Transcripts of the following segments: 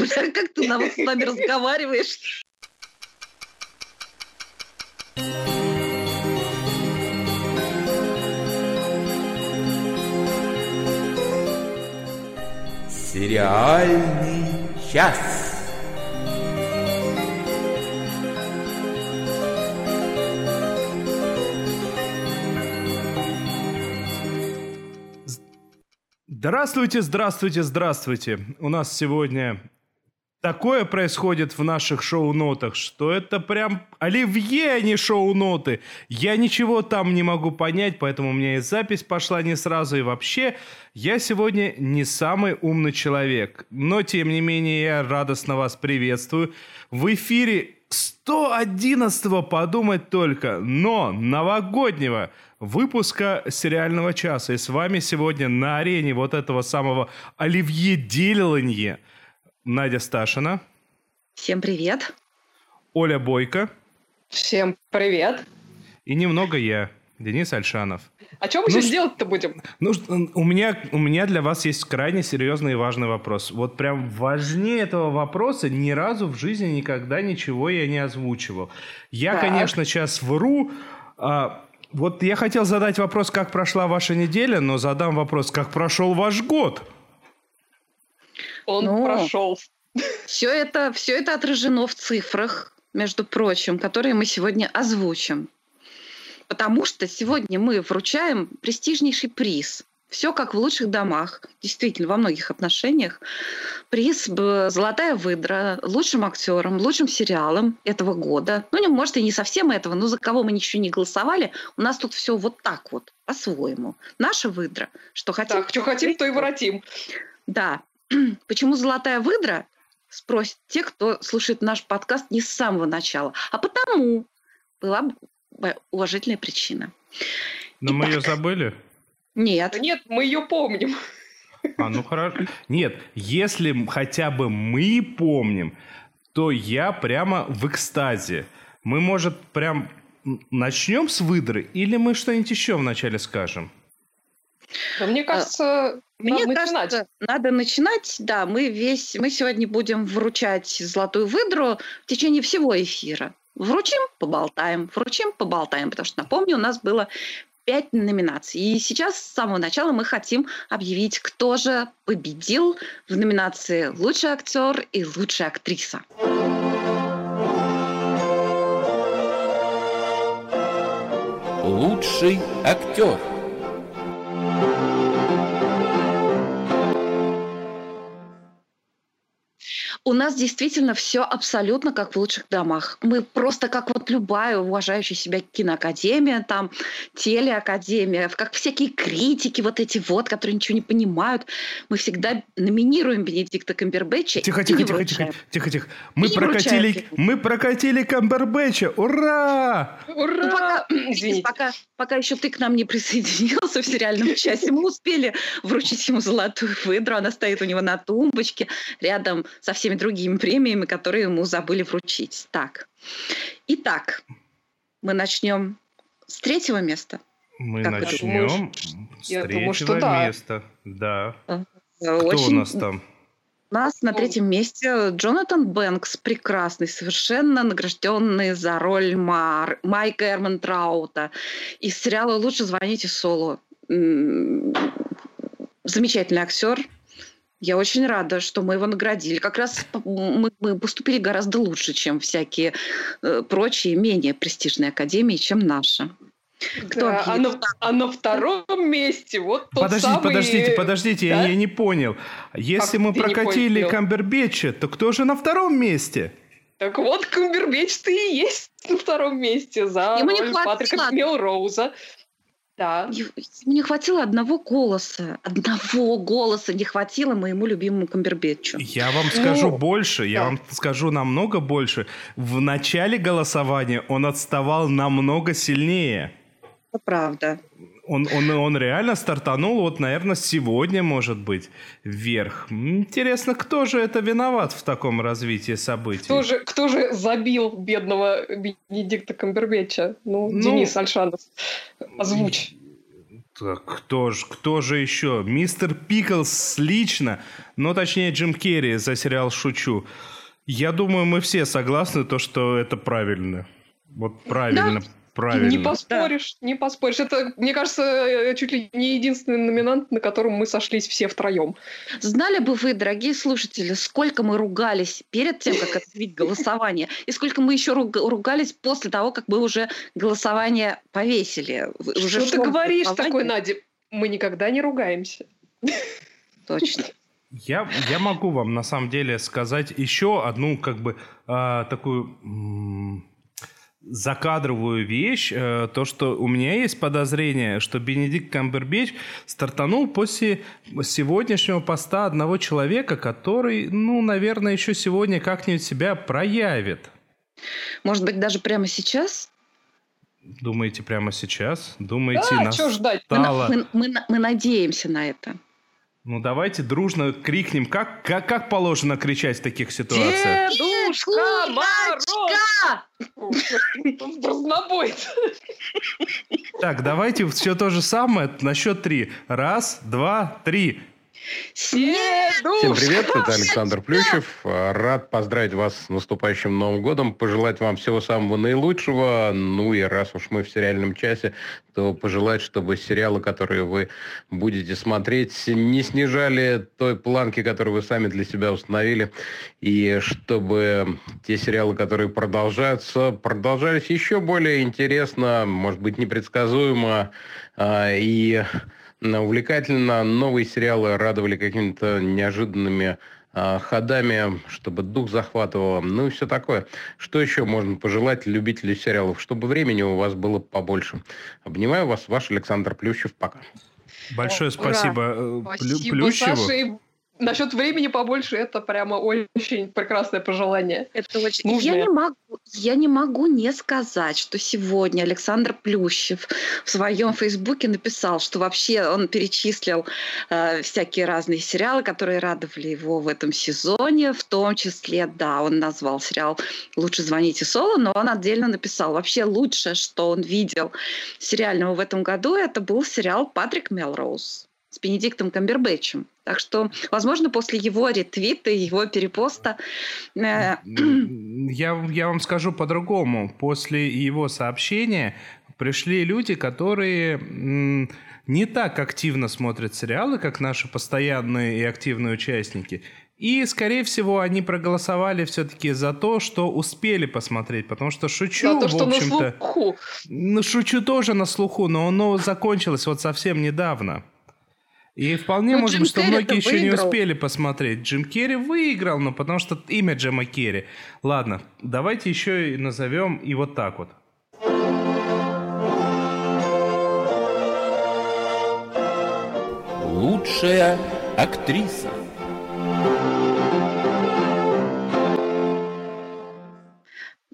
Как ты с нами разговариваешь? Сериальный час. Здравствуйте, здравствуйте, здравствуйте. У нас сегодня такое происходит в наших шоу-нотах, что это прям оливье, а не шоу-ноты. Я ничего там не могу понять, поэтому у меня и запись пошла не сразу, и вообще я сегодня не самый умный человек. Но, тем не менее, я радостно вас приветствую. В эфире 111-го, подумать только, но новогоднего – выпуска сериального часа. И с вами сегодня на арене вот этого самого Оливье Деланье Надя Сташина. Всем привет. Оля Бойко. Всем привет. И немного я, Денис Альшанов. А что мы ну, сейчас делать-то будем? Ну, у меня, у меня для вас есть крайне серьезный и важный вопрос. Вот прям важнее этого вопроса ни разу в жизни никогда ничего я не озвучивал. Я, так. конечно, сейчас вру, а, вот я хотел задать вопрос, как прошла ваша неделя, но задам вопрос, как прошел ваш год? Он ну, прошел. Все это, все это отражено в цифрах, между прочим, которые мы сегодня озвучим. Потому что сегодня мы вручаем престижнейший приз все как в лучших домах, действительно, во многих отношениях. Приз «Золотая выдра» лучшим актером, лучшим сериалом этого года. Ну, не, может, и не совсем этого, но за кого мы ничего не голосовали, у нас тут все вот так вот, по-своему. Наша выдра. Что хотим, так, что хотим, то и воротим. Да. Почему «Золотая выдра»? Спросят те, кто слушает наш подкаст не с самого начала. А потому была уважительная причина. Но Итак, мы ее забыли? Нет. Нет, мы ее помним. А, ну хорошо. Нет, если хотя бы мы помним, то я прямо в экстазе. Мы, может, прям начнем с выдры, или мы что-нибудь еще вначале скажем? Да, мне кажется, мне надо кажется, начинать. надо начинать. Да, мы весь, мы сегодня будем вручать золотую выдру в течение всего эфира. Вручим, поболтаем, вручим, поболтаем, потому что, напомню, у нас было пять номинаций. И сейчас с самого начала мы хотим объявить, кто же победил в номинации «Лучший актер» и «Лучшая актриса». Лучший актер – У нас действительно все абсолютно как в лучших домах. Мы просто как вот любая уважающая себя киноакадемия, там, телеакадемия, как всякие критики вот эти вот, которые ничего не понимают. Мы всегда номинируем Бенедикта Камбербэтча. Тихо, тихо, тихо, тихо, тихо, тихо. Мы и прокатили, мы прокатили Камбербэтча. Ура! Ура! Ну, пока, Извините. Пока, пока еще ты к нам не присоединился в сериальном часе, мы успели вручить ему золотую выдру. Она стоит у него на тумбочке рядом со всеми другими премиями, которые ему забыли вручить. Так. Итак, мы начнем с третьего места. Мы как начнем с Я третьего думаю, что да. места. Да. Э, Кто Очень... у нас там? У нас на третьем месте Джонатан Бэнкс, прекрасный, совершенно награжденный за роль Мар... Майка Эрмонтраута из сериала «Лучше звоните Солу». Замечательный актер, я очень рада, что мы его наградили. Как раз мы, мы поступили гораздо лучше, чем всякие э, прочие, менее престижные академии, чем наша. Кто да, а, на, а на втором месте вот тот подождите, самый... Подождите, подождите, да? я, я не понял. Если как мы прокатили Камбербеча, то кто же на втором месте? Так вот, Камбербеч ты и есть на втором месте за Ему не Патрика Мелроуза. Да. Ему не хватило одного голоса. Одного голоса не хватило моему любимому Камбербетчу. Я вам скажу ну, больше, я вам скажу намного больше. В начале голосования он отставал намного сильнее. Это правда. Он, он, он реально стартанул, вот, наверное, сегодня, может быть, вверх. Интересно, кто же это виноват в таком развитии событий? Кто же, кто же забил бедного Бенедикта Камбербэтча? Ну, ну, Денис Альшанов, озвучь. Так, кто же, кто же еще? Мистер Пиклс лично, но точнее Джим Керри за сериал «Шучу». Я думаю, мы все согласны, то, что это правильно. Вот правильно. Да. Правильно. Не поспоришь, да. не поспоришь. Это, мне кажется, э, чуть ли не единственный номинант, на котором мы сошлись все втроем. Знали бы вы, дорогие слушатели, сколько мы ругались перед тем, как отменить голосование, и сколько мы еще ругались после того, как мы уже голосование повесили. Уже что ты говоришь такой, Надя? Мы никогда не ругаемся. Точно. Я, я могу вам на самом деле сказать еще одну как бы э, такую закадровую вещь, э, то, что у меня есть подозрение, что Бенедикт Камбербич стартанул после сегодняшнего поста одного человека, который, ну, наверное, еще сегодня как-нибудь себя проявит. Может быть, даже прямо сейчас? Думаете, прямо сейчас? Думаете, да, настало... что ждать? Мы, мы, мы, мы надеемся на это. Ну, давайте дружно крикнем, как, как, как положено кричать в таких ситуациях. Дедушка Мороз! Разнобой. Так, давайте все то же самое на счет три. Раз, два, три. Всем привет, это Александр Плющев. Рад поздравить вас с наступающим Новым годом, пожелать вам всего самого наилучшего. Ну и раз уж мы в сериальном часе, то пожелать, чтобы сериалы, которые вы будете смотреть, не снижали той планки, которую вы сами для себя установили, и чтобы те сериалы, которые продолжаются, продолжались еще более интересно, может быть, непредсказуемо, а, и увлекательно. Новые сериалы радовали какими-то неожиданными а, ходами, чтобы дух захватывало, ну и все такое. Что еще можно пожелать любителю сериалов? Чтобы времени у вас было побольше. Обнимаю вас, ваш Александр Плющев. Пока. Большое спасибо, Ура. Э, спасибо Плющеву. Саше Насчет времени побольше это прямо очень прекрасное пожелание. Это очень. Я не могу, я не могу не сказать, что сегодня Александр Плющев в своем фейсбуке написал, что вообще он перечислил э, всякие разные сериалы, которые радовали его в этом сезоне, в том числе, да, он назвал сериал "Лучше звоните Соло", но он отдельно написал вообще лучшее, что он видел сериального в этом году, это был сериал Патрик Мелроуз с Бенедиктом Камбербэтчем. Так что, возможно, после его ретвита, его перепоста... Э... Я, я вам скажу по-другому. После его сообщения пришли люди, которые не так активно смотрят сериалы, как наши постоянные и активные участники. И, скорее всего, они проголосовали все-таки за то, что успели посмотреть, потому что шучу, за то, что в общем-то, на слуху. Ну, шучу тоже на слуху, но оно закончилось вот совсем недавно. И вполне ну, может быть, что многие еще выиграл. не успели посмотреть. Джим Керри выиграл, но потому что имя Джима Керри. Ладно, давайте еще и назовем и вот так вот. Лучшая актриса.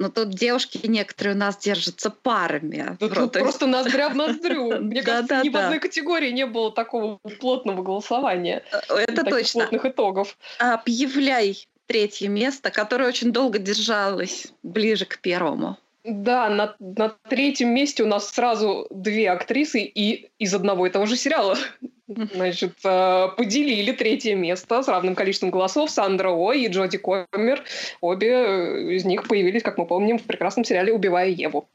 Но тут девушки некоторые у нас держатся парами. Да тут просто ноздря в ноздрю. Мне кажется, ни в одной категории не было такого плотного голосования. Э, это точно. плотных итогов. Объявляй третье место, которое очень долго держалось ближе к первому. Да, на, на третьем месте у нас сразу две актрисы и из одного и того же сериала. Значит, э, поделили третье место с равным количеством голосов Сандра О и Джоди Коммер. Обе э, из них появились, как мы помним, в прекрасном сериале «Убивая Еву».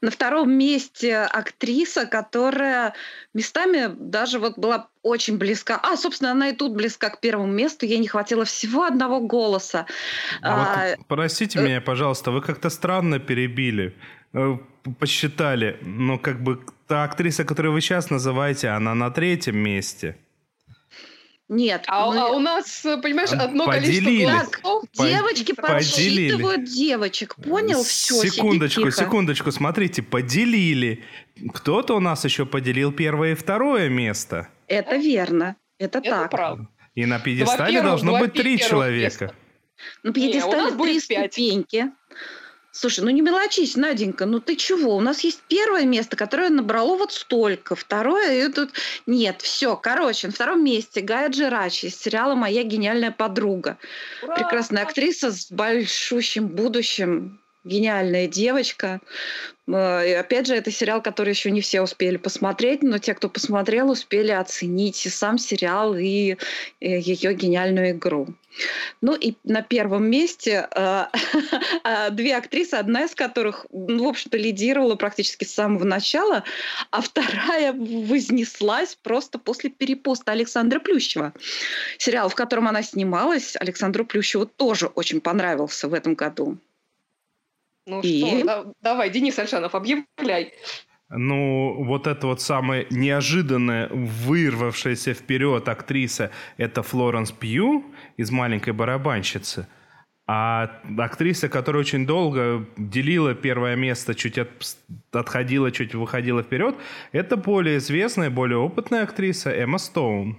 На втором месте актриса, которая местами даже вот была очень близка. А, собственно, она и тут близка к первому месту. Ей не хватило всего одного голоса. А, а, простите э... меня, пожалуйста, вы как-то странно перебили. Э, посчитали. Но как бы та актриса, которую вы сейчас называете, она на третьем месте. Нет. А, мы... а у нас, понимаешь, одно Поделили. количество голосов. По... Девочки подсчитывают девочек. Понял? Все, Секундочку, секундочку. Смотрите, поделили. Кто-то у нас еще поделил первое и второе место. Это верно. Это, Это так. Правда. И на пьедестале должно быть три человека. Места. На пьедестале три ступеньки. Слушай, ну не мелочись, Наденька, ну ты чего? У нас есть первое место, которое набрало вот столько, второе, и тут... Нет, все, короче, на втором месте Гая Джерачи из сериала «Моя гениальная подруга». Ура! Прекрасная актриса с большущим будущим гениальная девочка. Э, и опять же, это сериал, который еще не все успели посмотреть, но те, кто посмотрел, успели оценить и сам сериал, и ее гениальную игру. Ну и на первом месте э, две актрисы, одна из которых, ну, в общем-то, лидировала практически с самого начала, а вторая вознеслась просто после перепоста Александра Плющева. Сериал, в котором она снималась, Александру Плющеву тоже очень понравился в этом году. Ну и... что, да, давай, Денис Альшанов, объявляй. Ну, вот эта вот самая неожиданная, вырвавшаяся вперед актриса, это Флоренс Пью из «Маленькой барабанщицы». А актриса, которая очень долго делила первое место, чуть от, отходила, чуть выходила вперед, это более известная, более опытная актриса Эмма Стоун.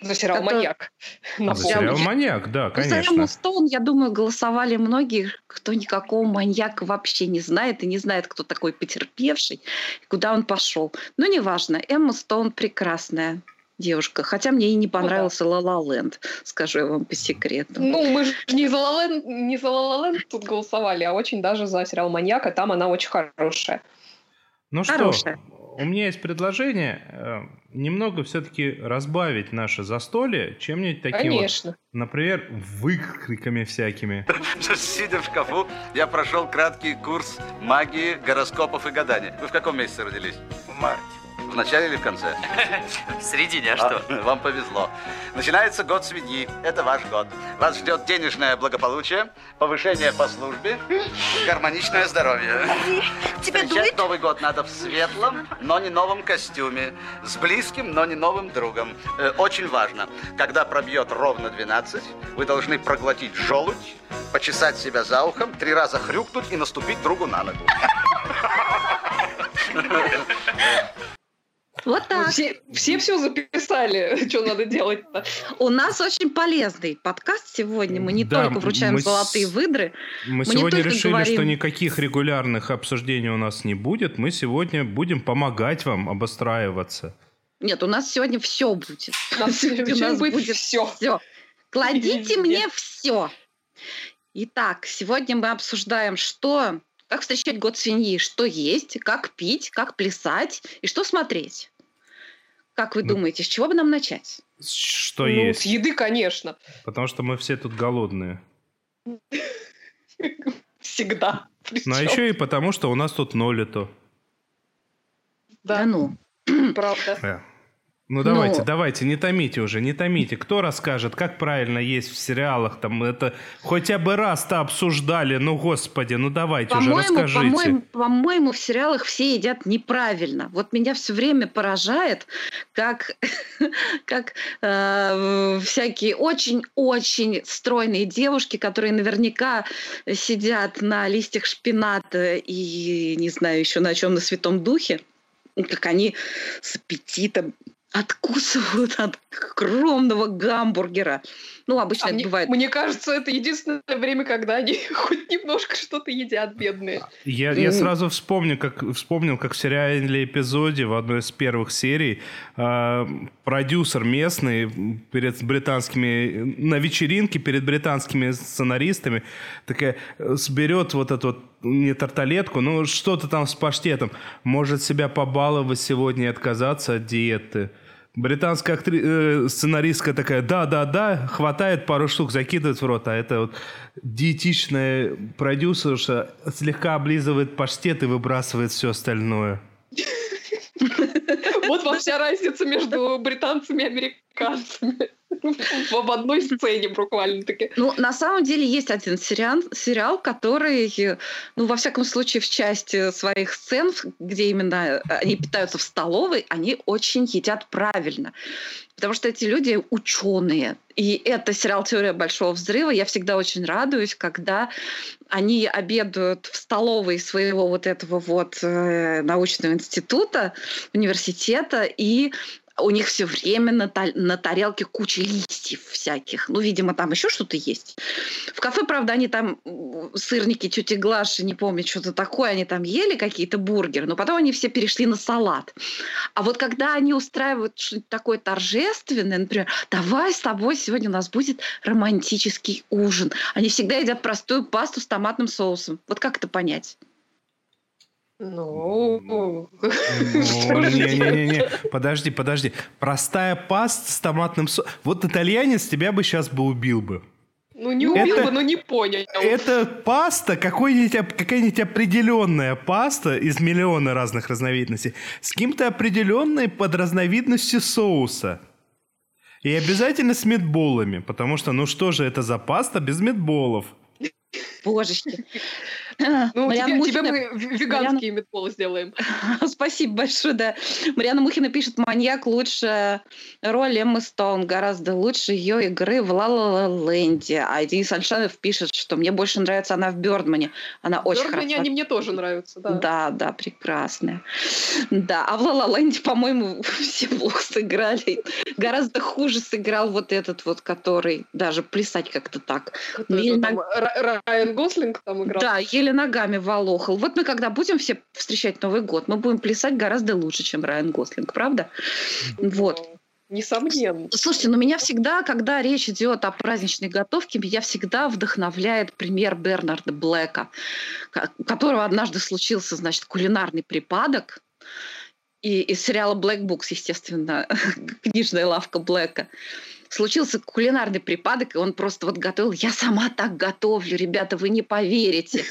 За сериал «Маньяк». За сериал «Маньяк», да, конечно. За Эмму Стоун, я думаю, голосовали многие, кто никакого маньяка вообще не знает и не знает, кто такой потерпевший, куда он пошел. Но неважно, Эмма Стоун прекрасная девушка. Хотя мне и не понравился «Ла Ла Ленд», скажу я вам по секрету. Ну, мы же не за «Ла Ленд», не за «Ла Ла Ленд» тут голосовали, а очень даже за сериал «Маньяк», а там она очень хорошая. Ну Хорошая. что, у меня есть предложение э, немного все-таки разбавить наше застолье чем-нибудь таким Конечно. Вот, например, выкриками всякими. Сидя в шкафу, я прошел краткий курс магии, гороскопов и гадания. Вы в каком месяце родились? В марте. В начале или в конце? В середине, а что? А, вам повезло. Начинается год свиньи. Это ваш год. Вас ждет денежное благополучие, повышение по службе, гармоничное здоровье. Тебе Встречать дует? Новый год надо в светлом, но не новом костюме. С близким, но не новым другом. Э, очень важно. Когда пробьет ровно 12, вы должны проглотить желудь, почесать себя за ухом, три раза хрюкнуть и наступить другу на ногу. Вот так. Все, все все записали, что надо делать-то. У нас очень полезный подкаст сегодня. Мы не да, только вручаем мы золотые выдры. Мы, мы сегодня решили, говорим... что никаких регулярных обсуждений у нас не будет. Мы сегодня будем помогать вам обостраиваться. Нет, у нас сегодня все будет. У нас, у нас будет, будет все. все. Кладите мне все. Итак, сегодня мы обсуждаем, что как встречать год свиньи, что есть, как пить, как плясать и что смотреть. Как вы ну, думаете, с чего бы нам начать? Что ну, есть? С еды, конечно. Потому что мы все тут голодные. Всегда. Ну а еще и потому, что у нас тут нолито. Да ну. Правда. Ну давайте, Но... давайте, не томите уже, не томите. Кто расскажет, как правильно есть в сериалах? Там это хотя бы раз-то обсуждали. Ну господи, ну давайте уже расскажите. По-моему, по-моему, в сериалах все едят неправильно. Вот меня все время поражает, как, как э, всякие очень-очень стройные девушки, которые наверняка сидят на листьях шпината и не знаю еще на чем на Святом Духе как они с аппетитом откусывают от огромного гамбургера. Ну, обычно а это мне, бывает. Мне кажется, это единственное время, когда они хоть немножко что-то едят, бедные. Я, я сразу вспомню, как, вспомнил, как в сериале эпизоде в одной из первых серий э, продюсер местный перед британскими, на вечеринке перед британскими сценаристами такая сберет вот эту вот не тарталетку, ну что-то там с паштетом. Может себя побаловать сегодня и отказаться от диеты. Британская актри... э, сценаристка такая, да-да-да, хватает пару штук, закидывает в рот, а это вот диетичная продюсерша слегка облизывает паштет и выбрасывает все остальное. Вот вам вся разница между британцами и американцами. В одной сцене буквально-таки. Ну, на самом деле есть один сериал, сериал, который, ну, во всяком случае, в части своих сцен, где именно они питаются в столовой, они очень едят правильно. Потому что эти люди ученые. И это сериал «Теория большого взрыва». Я всегда очень радуюсь, когда они обедают в столовой своего вот этого вот э, научного института, университета, и у них все время на, на тарелке куча листьев всяких. Ну, видимо, там еще что-то есть. В кафе, правда, они там сырники тети Глаши, не помню, что-то такое, они там ели какие-то бургеры, но потом они все перешли на салат. А вот когда они устраивают что-то такое торжественное, например, давай с тобой сегодня у нас будет романтический ужин. Они всегда едят простую пасту с томатным соусом. Вот как это понять? Ну, не-не-не, подожди, подожди. Простая паста с томатным соусом. Вот итальянец тебя бы сейчас бы убил бы. Ну, не убил это, бы, но не понял. Это паста, какой-нибудь, какая-нибудь определенная паста из миллиона разных разновидностей с каким-то определенной под разновидностью соуса. И обязательно с медболами, потому что, ну что же это за паста без медболов? Божечки. Ну, тебе, тебе мы веганские Мариана... сделаем. Спасибо большое, да. Мариана Мухина пишет, маньяк лучше роли Эммы Стоун, гораздо лучше ее игры в ла ла ла ленде А Денис Альшанов пишет, что мне больше нравится она в Бёрдмане. Она очень хорошая. Бёрдмане они мне тоже нравятся, да. Да, да, прекрасная. Да, а в ла ла ленде по-моему, все плохо сыграли. Гораздо хуже сыграл вот этот вот, который даже плясать как-то так. Райан Гослинг там играл. Да, еле еле ногами волохал. Вот мы когда будем все встречать Новый год, мы будем плясать гораздо лучше, чем Райан Гослинг, правда? Вот. Несомненно. Слушайте, но ну меня всегда, когда речь идет о праздничной готовке, меня всегда вдохновляет пример Бернарда Блэка, у которого однажды случился, значит, кулинарный припадок. И из сериала Black Books, естественно, книжная лавка Блэка случился кулинарный припадок, и он просто вот готовил. Я сама так готовлю, ребята, вы не поверите.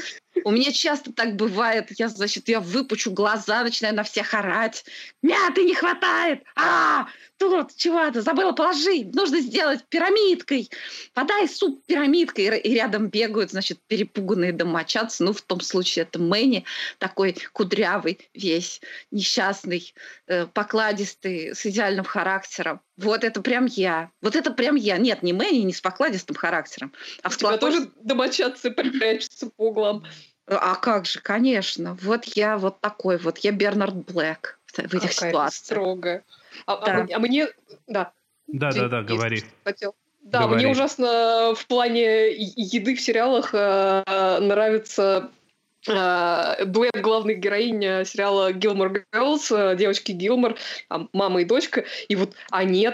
У меня часто так бывает. Я, значит, я выпучу глаза, начинаю на всех орать. Мяты не хватает! А, тут чего-то забыла положить. Нужно сделать пирамидкой. Подай суп пирамидкой. И рядом бегают, значит, перепуганные домочадцы. Ну, в том случае это Мэнни, такой кудрявый, весь несчастный, э, покладистый, с идеальным характером. Вот это прям я. Вот это прям я. Нет, не Мэнни, не с покладистым характером. А У в тебя тоже домочадцы прячутся по углам. А как же, конечно. Вот я вот такой вот. Я Бернард Блэк в этих Какая ситуациях. строгая. А, да. а, а мне... Да. Да, да, да, говори. Хотел. Да, говори. мне ужасно в плане еды в сериалах э, нравится дуэт главных героинь э, сериала Gilmore Girls, э, девочки Гилмор, мама и дочка, и вот они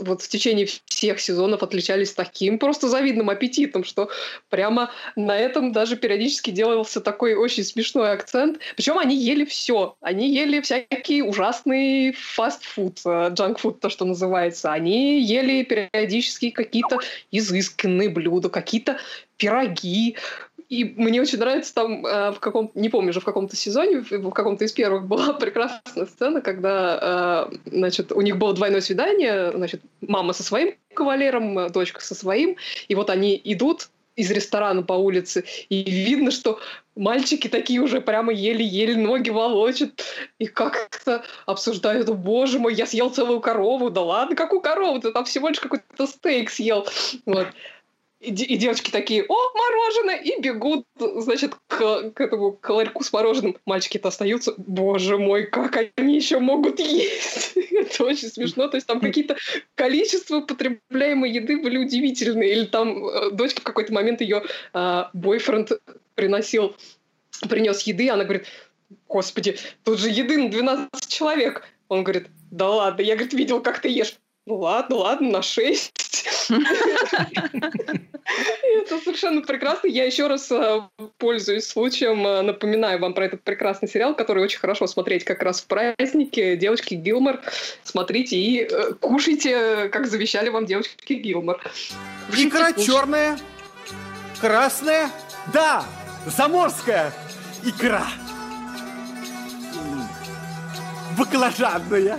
вот в течение всех сезонов отличались таким просто завидным аппетитом, что прямо на этом даже периодически делался такой очень смешной акцент. Причем они ели все. Они ели всякий ужасный фастфуд, джанкфуд, то, что называется. Они ели периодически какие-то изысканные блюда, какие-то пироги, и мне очень нравится там э, в каком не помню же в каком-то сезоне, в каком-то из первых была прекрасная сцена, когда, э, значит, у них было двойное свидание, значит, мама со своим кавалером, дочка со своим, и вот они идут из ресторана по улице, и видно, что мальчики такие уже прямо еле-еле ноги волочат и как-то обсуждают, боже мой, я съел целую корову, да ладно, какую корову, ты там всего лишь какой-то стейк съел. Вот. И, девочки такие, о, мороженое, и бегут, значит, к, к этому к ларьку с мороженым. Мальчики-то остаются, боже мой, как они еще могут есть? Это очень смешно. То есть там какие-то количества потребляемой еды были удивительные. Или там э, дочка в какой-то момент ее э, бойфренд приносил, принес еды, она говорит, господи, тут же еды на 12 человек. Он говорит, да ладно, я, говорит, видел, как ты ешь. Ну ладно, ладно, на 6. Это совершенно прекрасно. Я еще раз э, пользуюсь случаем, э, напоминаю вам про этот прекрасный сериал, который очень хорошо смотреть как раз в празднике. Девочки Гилмор. Смотрите и э, кушайте, как завещали вам девочки Гилмор. Икра черная, красная, да, заморская икра. Баклажанная.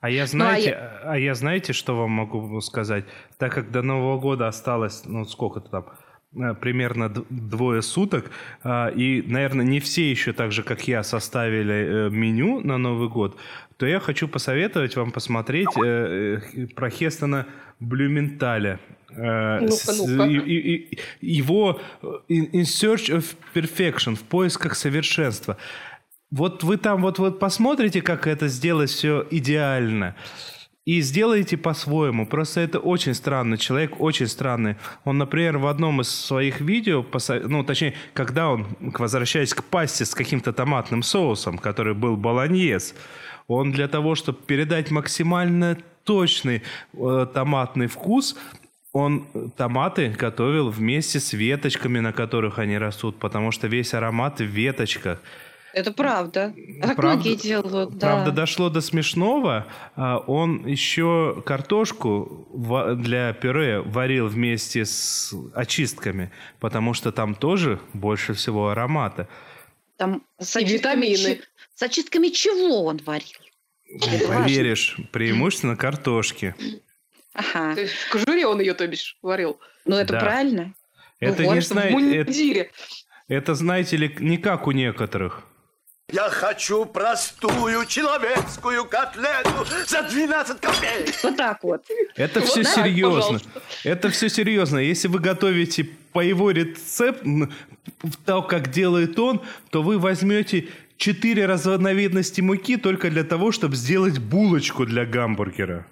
А я знаете, ну, а, я... а я знаете, что вам могу сказать? Так как до Нового года осталось, ну сколько-то там, э, примерно двое суток, а, и, наверное, не все еще так же, как я, составили э, меню на Новый год, то я хочу посоветовать вам посмотреть э, про Хестона Блюменталя. Ну-ка, ну-ка. Его In Search of Perfection, в поисках совершенства. Вот вы там вот, вот посмотрите, как это сделать все идеально. И сделайте по-своему. Просто это очень странный человек, очень странный. Он, например, в одном из своих видео, ну, точнее, когда он, возвращаясь к пасте с каким-то томатным соусом, который был баланьез, он для того, чтобы передать максимально точный э, томатный вкус, он томаты готовил вместе с веточками, на которых они растут, потому что весь аромат в веточках. Это правда. Так правда, многие делают, да. Правда, дошло до смешного. А, он еще картошку для пюре варил вместе с очистками, потому что там тоже больше всего аромата. Там с очистками, витамины. С очистками чего он варил? Не поверишь, преимущественно картошки. Ага. То есть в кожуре он ее, то бишь, варил. Ну, это да. правильно. Это ну, не знаете... Это, это, знаете ли, не как у некоторых. Я хочу простую человеческую котлету за 12 копеек. Вот так вот. Это все вот серьезно. Так, это все серьезно. Если вы готовите по его рецепту, то, как делает он, то вы возьмете четыре разновидности муки только для того, чтобы сделать булочку для гамбургера.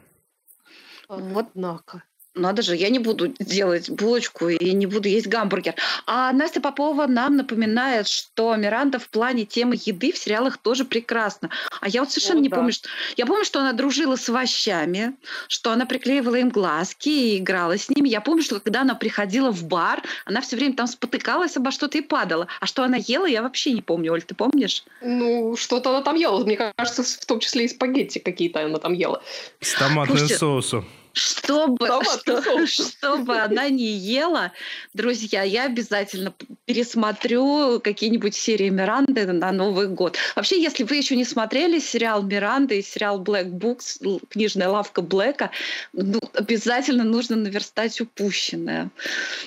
Вот, однако. Надо же, я не буду делать булочку и не буду есть гамбургер. А Настя Попова нам напоминает, что Миранда в плане темы еды в сериалах тоже прекрасна. А я вот совершенно О, не да. помню, что... Я помню, что она дружила с овощами, что она приклеивала им глазки и играла с ними. Я помню, что когда она приходила в бар, она все время там спотыкалась обо что-то и падала. А что она ела, я вообще не помню. Оль, ты помнишь? Ну, что-то она там ела. Мне кажется, в том числе и спагетти какие-то она там ела. С томатным Слушайте, соусом. Чтобы, что, чтобы она не ела, друзья, я обязательно пересмотрю какие-нибудь серии Миранды на Новый год. Вообще, если вы еще не смотрели сериал Миранда и сериал Black Books, книжная лавка Блэка, ну, обязательно нужно наверстать упущенное.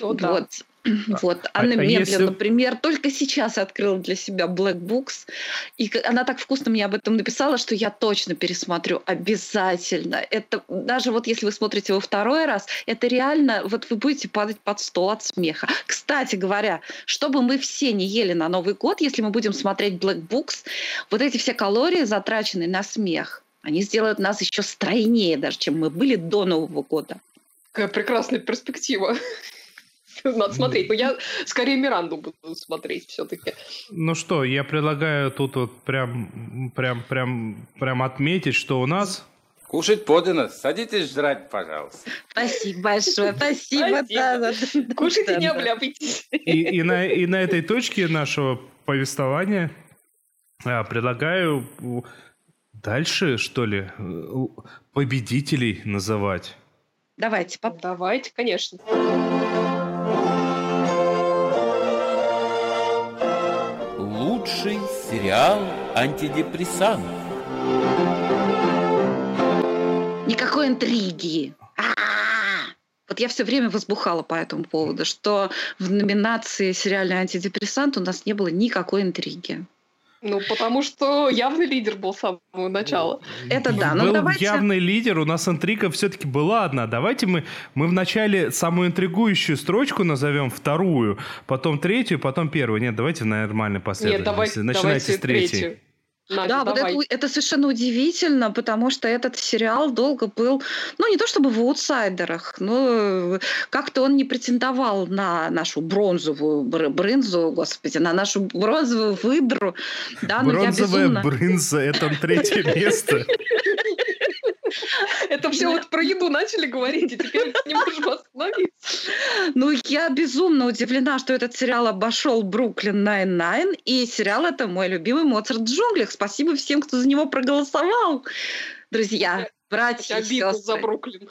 О, вот. Да. Вот. А, Анна а, Меблин, если... например, только сейчас открыла для себя Black Books. И она так вкусно мне об этом написала, что я точно пересмотрю обязательно. Это даже вот если вы смотрите его второй раз, это реально, вот вы будете падать под стол от смеха. Кстати говоря, чтобы мы все не ели на Новый год, если мы будем смотреть Black Books, вот эти все калории, затраченные на смех, они сделают нас еще стройнее даже, чем мы были до Нового года. Какая прекрасная перспектива. Надо смотреть. Но я скорее Миранду буду смотреть все-таки. Ну что, я предлагаю тут вот прям, прям, прям, прям отметить, что у нас Кушать подано. Садитесь жрать, пожалуйста. Спасибо большое. Спасибо. Да, Кушайте, да, не обляпайтесь. И, и, на, и на этой точке нашего повествования а, предлагаю дальше, что ли, победителей называть. Давайте, пап. Давайте, конечно. Лучший сериал антидепрессант. Никакой интриги. А-а-а! Вот я все время возбухала по этому поводу, что в номинации сериальный антидепрессант у нас не было никакой интриги. Ну, потому что явный лидер был с самого начала. Это да. Ну, Был давайте... явный лидер, у нас интрига все-таки была одна. Давайте мы, мы вначале самую интригующую строчку назовем, вторую, потом третью, потом первую. Нет, давайте в нормальной последовательности. Нет, давай, Начинайте давайте с третьей. Третью. Надя, да, давай. вот это, это совершенно удивительно, потому что этот сериал долго был, ну не то чтобы в аутсайдерах, но как-то он не претендовал на нашу бронзовую брынзу, господи, на нашу бронзовую выдру. Да, Бронзовая безумно... брынза – это третье место. Это все вот про еду начали говорить, и теперь не можем остановиться. Ну, я безумно удивлена, что этот сериал обошел Brooklyn Nine-Nine, и сериал это мой любимый Моцарт в джунглях. Спасибо всем, кто за него проголосовал. Друзья, братья сестры. за Бруклин.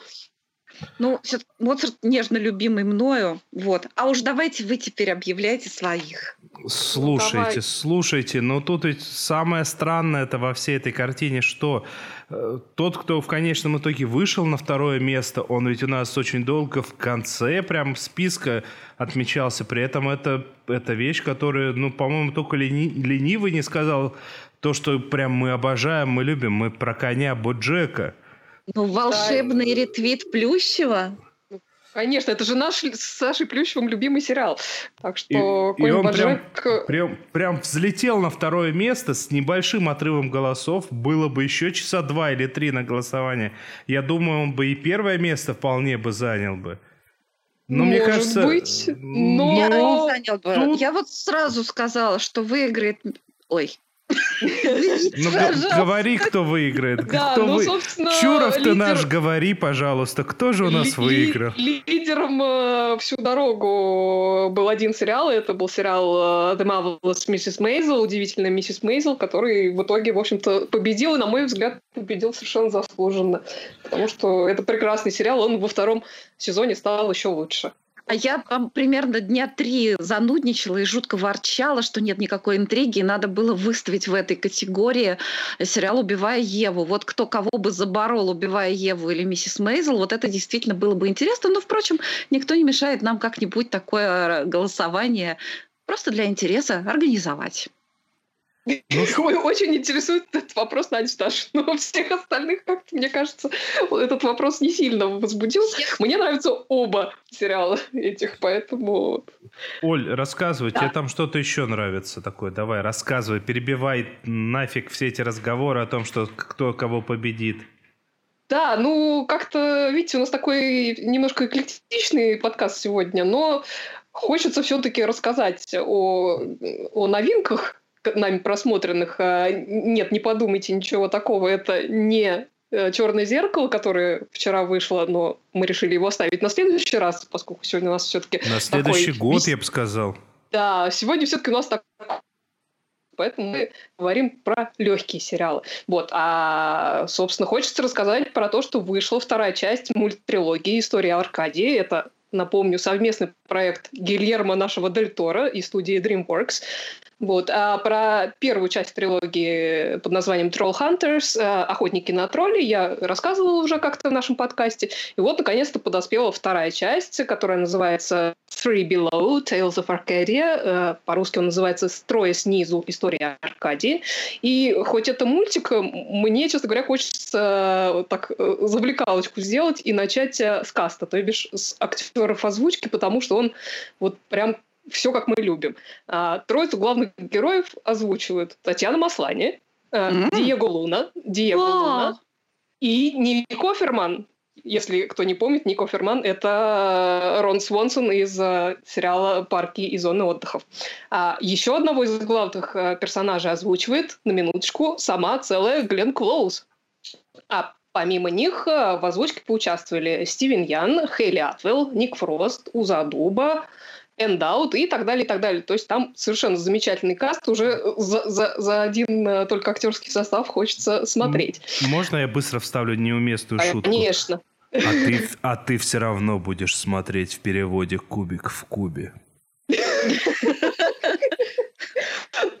Ну, Моцарт нежно любимый мною. Вот. А уж давайте вы теперь объявляйте своих. Слушайте, ну, слушайте, но тут ведь самое странное это во всей этой картине, что э, тот, кто в конечном итоге вышел на второе место, он ведь у нас очень долго в конце прям списка отмечался. При этом это, это вещь, которая, ну, по-моему, только лени, ленивый не сказал то, что прям мы обожаем, мы любим. Мы про коня Боджека. Ну, волшебный да. ретвит Плющева. Конечно, это же наш с Сашей Плющевым любимый сериал. Так что и, и он прям, прям, прям взлетел на второе место с небольшим отрывом голосов. Было бы еще часа два или три на голосование. Я думаю, он бы и первое место вполне бы занял бы. Но Может мне кажется, быть, но... Я не занял бы. Тут... Я вот сразу сказала, что выиграет... Ой, ну, говори, кто выиграет. Да, кто ну, вы... собственно, Чуров ты наш, говори, пожалуйста, кто же у нас выиграл? Лидером э, всю дорогу был один сериал, это был сериал э, The Marvelous Mrs. Maisel, удивительная миссис Мейзел, который в итоге, в общем-то, победил, и, на мой взгляд, победил совершенно заслуженно. Потому что это прекрасный сериал, он во втором сезоне стал еще лучше. А я там примерно дня три занудничала и жутко ворчала, что нет никакой интриги, и надо было выставить в этой категории сериал «Убивая Еву». Вот кто кого бы заборол, «Убивая Еву» или «Миссис Мейзел», вот это действительно было бы интересно. Но, впрочем, никто не мешает нам как-нибудь такое голосование просто для интереса организовать. Ну, очень интересует этот вопрос Надя Сташ. Но всех остальных, как мне кажется, этот вопрос не сильно возбудил. Мне нравятся оба сериала этих, поэтому... Оль, рассказывай, да. тебе там что-то еще нравится такое. Давай, рассказывай, перебивай нафиг все эти разговоры о том, что кто кого победит. Да, ну как-то, видите, у нас такой немножко эклектичный подкаст сегодня, но хочется все-таки рассказать о, о новинках, нами просмотренных. А, нет, не подумайте ничего такого. Это не э, Черное зеркало, которое вчера вышло, но мы решили его оставить на следующий раз, поскольку сегодня у нас все-таки... На следующий такой... год, я бы сказал. Да, сегодня все-таки у нас так Поэтому мы говорим про легкие сериалы. Вот. А, собственно, хочется рассказать про то, что вышла вторая часть мульттрилогии «История Аркадии». Это напомню, совместный проект Гильермо нашего Дель Торо и студии DreamWorks. Вот. А про первую часть трилогии под названием Troll Hunters, э, Охотники на троллей, я рассказывала уже как-то в нашем подкасте. И вот, наконец-то, подоспела вторая часть, которая называется Three Below, Tales of Arcadia. Э, по-русски он называется «Строя снизу. История Аркадии». И хоть это мультик, мне, честно говоря, хочется э, так завлекалочку сделать и начать с каста, то бишь с актеров озвучки, потому что он вот прям все, как мы любим. А, троицу главных героев озвучивают Татьяна Маслани, mm-hmm. Диего Луна, Диего oh. Луна и Ник Оферман. Если кто не помнит, Ник Оферман – это Рон Свонсон из э, сериала «Парки и зоны отдыхов». А еще одного из главных э, персонажей озвучивает, на минуточку, сама целая Глен Клоуз. А Помимо них в озвучке поучаствовали Стивен Ян, Хейли Атвелл, Ник Фрост, Уза Дуба, Эндаут и так далее, и так далее. То есть там совершенно замечательный каст, уже за, за, за один э, только актерский состав хочется смотреть. Можно я быстро вставлю неуместную шутку? Конечно. А ты, а ты все равно будешь смотреть в переводе кубик в кубе.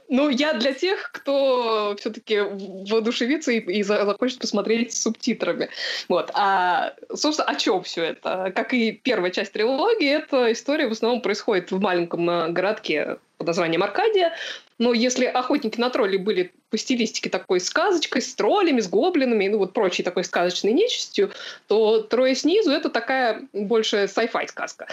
Ну, я для тех, кто все-таки воодушевится и, и захочет посмотреть с субтитрами. Вот. А, собственно, о чем все это? Как и первая часть трилогии, эта история в основном происходит в маленьком э, городке под названием Аркадия. Но если охотники на троллей были по стилистике такой сказочкой, с троллями, с гоблинами, ну вот прочей такой сказочной нечистью, то «Трое снизу» — это такая больше sci-fi сказка.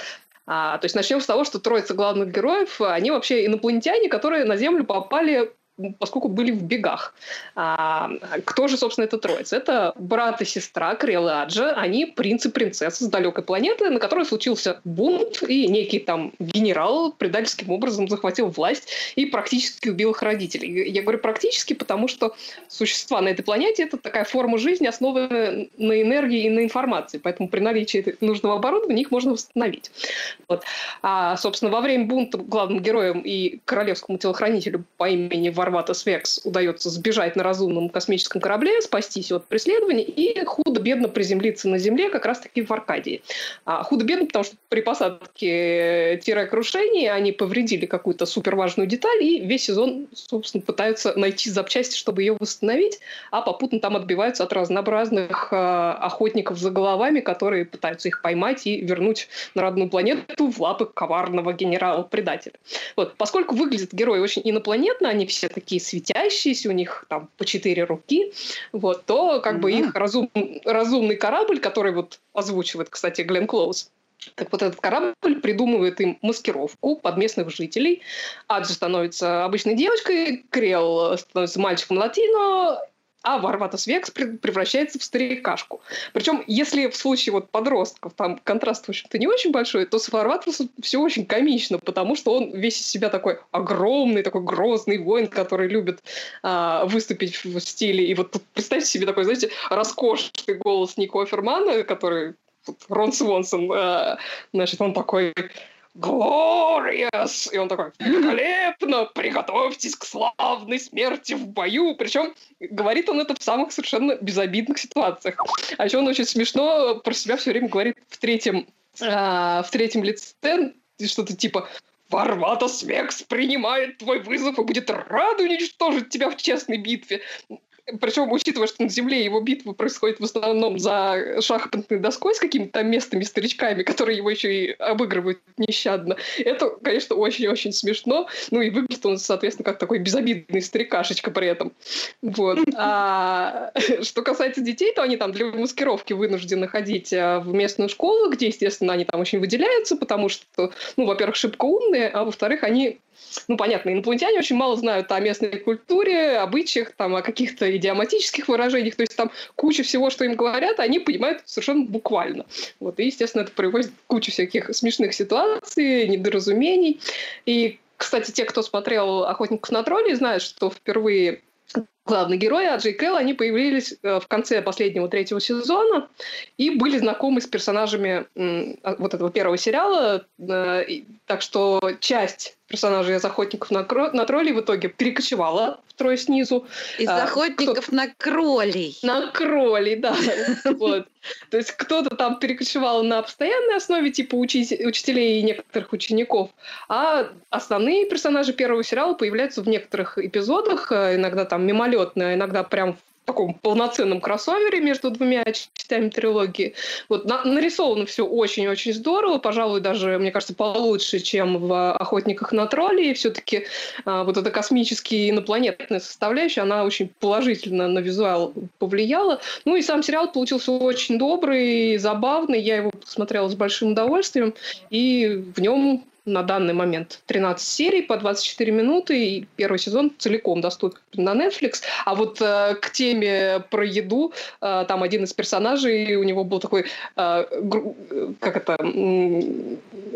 А, то есть начнем с того, что троица главных героев, они вообще инопланетяне, которые на Землю попали поскольку были в бегах. А, кто же, собственно, это троица? Это брат и сестра Крел Аджа. Они принц и принцесса с далекой планеты, на которой случился бунт, и некий там генерал предательским образом захватил власть и практически убил их родителей. Я говорю практически, потому что существа на этой планете – это такая форма жизни, основанная на энергии и на информации. Поэтому при наличии нужного оборудования их можно восстановить. Вот. А, собственно, во время бунта главным героем и королевскому телохранителю по имени Вар Варватас Векс удается сбежать на разумном космическом корабле, спастись от преследования и худо-бедно приземлиться на Земле как раз-таки в Аркадии. А худо-бедно, потому что при посадке тире-крушения они повредили какую-то суперважную деталь, и весь сезон, собственно, пытаются найти запчасти, чтобы ее восстановить, а попутно там отбиваются от разнообразных э, охотников за головами, которые пытаются их поймать и вернуть на родную планету в лапы коварного генерала-предателя. Вот. Поскольку выглядят герои очень инопланетно, они все такие светящиеся, у них там по четыре руки, вот, то как mm-hmm. бы их разум, разумный корабль, который вот озвучивает, кстати, Глен Клоуз, Так вот этот корабль придумывает им маскировку под местных жителей. Аджи становится обычной девочкой, Крел становится мальчиком латино, а Варватас Векс превращается в старикашку. Причем, если в случае вот подростков там контраст, в общем-то, не очень большой, то с Варватасом все очень комично, потому что он весь из себя такой огромный, такой грозный воин, который любит а, выступить в стиле. И вот тут представьте себе такой, знаете, роскошный голос Нико Фермана, который Рон Свонсон, а, значит, он такой Glorious! И он такой, великолепно, приготовьтесь к славной смерти в бою. Причем говорит он это в самых совершенно безобидных ситуациях. А еще он очень смешно про себя все время говорит в третьем, э, в третьем лице, что-то типа Варвата Свекс принимает твой вызов и будет рад уничтожить тебя в честной битве. Причем, учитывая, что на Земле его битвы происходят в основном за шахматной доской с какими-то местными старичками, которые его еще и обыгрывают нещадно. Это, конечно, очень-очень смешно. Ну и выглядит он, соответственно, как такой безобидный старикашечка при этом. Вот. А что касается детей, то они там для маскировки вынуждены ходить а, в местную школу, где, естественно, они там очень выделяются, потому что, ну, во-первых, шибко умные, а во-вторых, они ну, понятно, инопланетяне очень мало знают о местной культуре, обычаях, там, о каких-то идиоматических выражениях, то есть там куча всего, что им говорят, они понимают совершенно буквально. Вот, и, естественно, это приводит к куче всяких смешных ситуаций, недоразумений. И, кстати, те, кто смотрел «Охотников на троллей», знают, что впервые главные герои, Аджи и Кэл, они появились э, в конце последнего третьего сезона и были знакомы с персонажами а, вот этого первого сериала. Э, так что часть персонажей из «Охотников на, кро... на троллей» в итоге перекочевала втрое снизу. Из а, «Охотников на кролей». На кролей, да. вот. То есть кто-то там перекочевал на постоянной основе, типа учителей и некоторых учеников, а основные персонажи первого сериала появляются в некоторых эпизодах, э, иногда там мимолетно, иногда прям таком полноценном кроссовере между двумя частями трилогии. Вот на, нарисовано все очень-очень здорово, пожалуй, даже, мне кажется, получше, чем в «Охотниках на троллей». Все-таки а, вот эта космическая инопланетная составляющая, она очень положительно на визуал повлияла. Ну и сам сериал получился очень добрый, забавный. Я его посмотрела с большим удовольствием, и в нем на данный момент 13 серий по 24 минуты, и первый сезон целиком доступен на Netflix. А вот э, к теме про еду, э, там один из персонажей, у него был такой, э, гру, как это,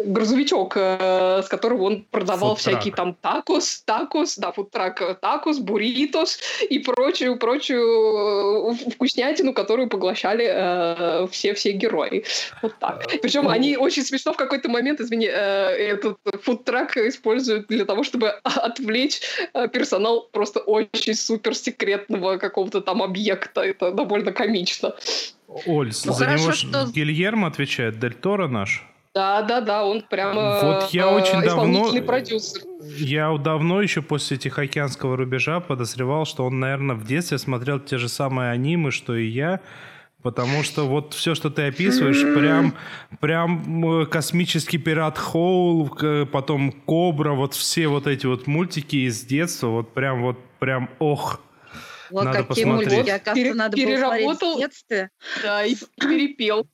грузовичок, э, с которого он продавал фудтрак. всякие там такос, такос, да, фудтрак, э, такос, буритос и прочую, прочую э, вкуснятину, которую поглощали э, все-все герои. Вот так. Причем они очень смешно в какой-то момент, извини, э, этот фудтрак используют для того, чтобы отвлечь э, персонал просто очень супер секретного какого-то там объекта. Это довольно комично. Оль, ну, за хорошо, него что... Гильермо отвечает, Дель Торо наш. Да, да, да, он прямо вот я э, очень давно, продюсер. Я давно еще после Тихоокеанского рубежа подозревал, что он, наверное, в детстве смотрел те же самые анимы, что и я. Потому что вот все, что ты описываешь, прям, прям э, космический пират Хоул, потом Кобра, вот все вот эти вот мультики из детства, вот прям вот прям ох. Вот надо какие посмотреть. мультики, оказывается, надо переработал, было в детстве. Да, и перепел.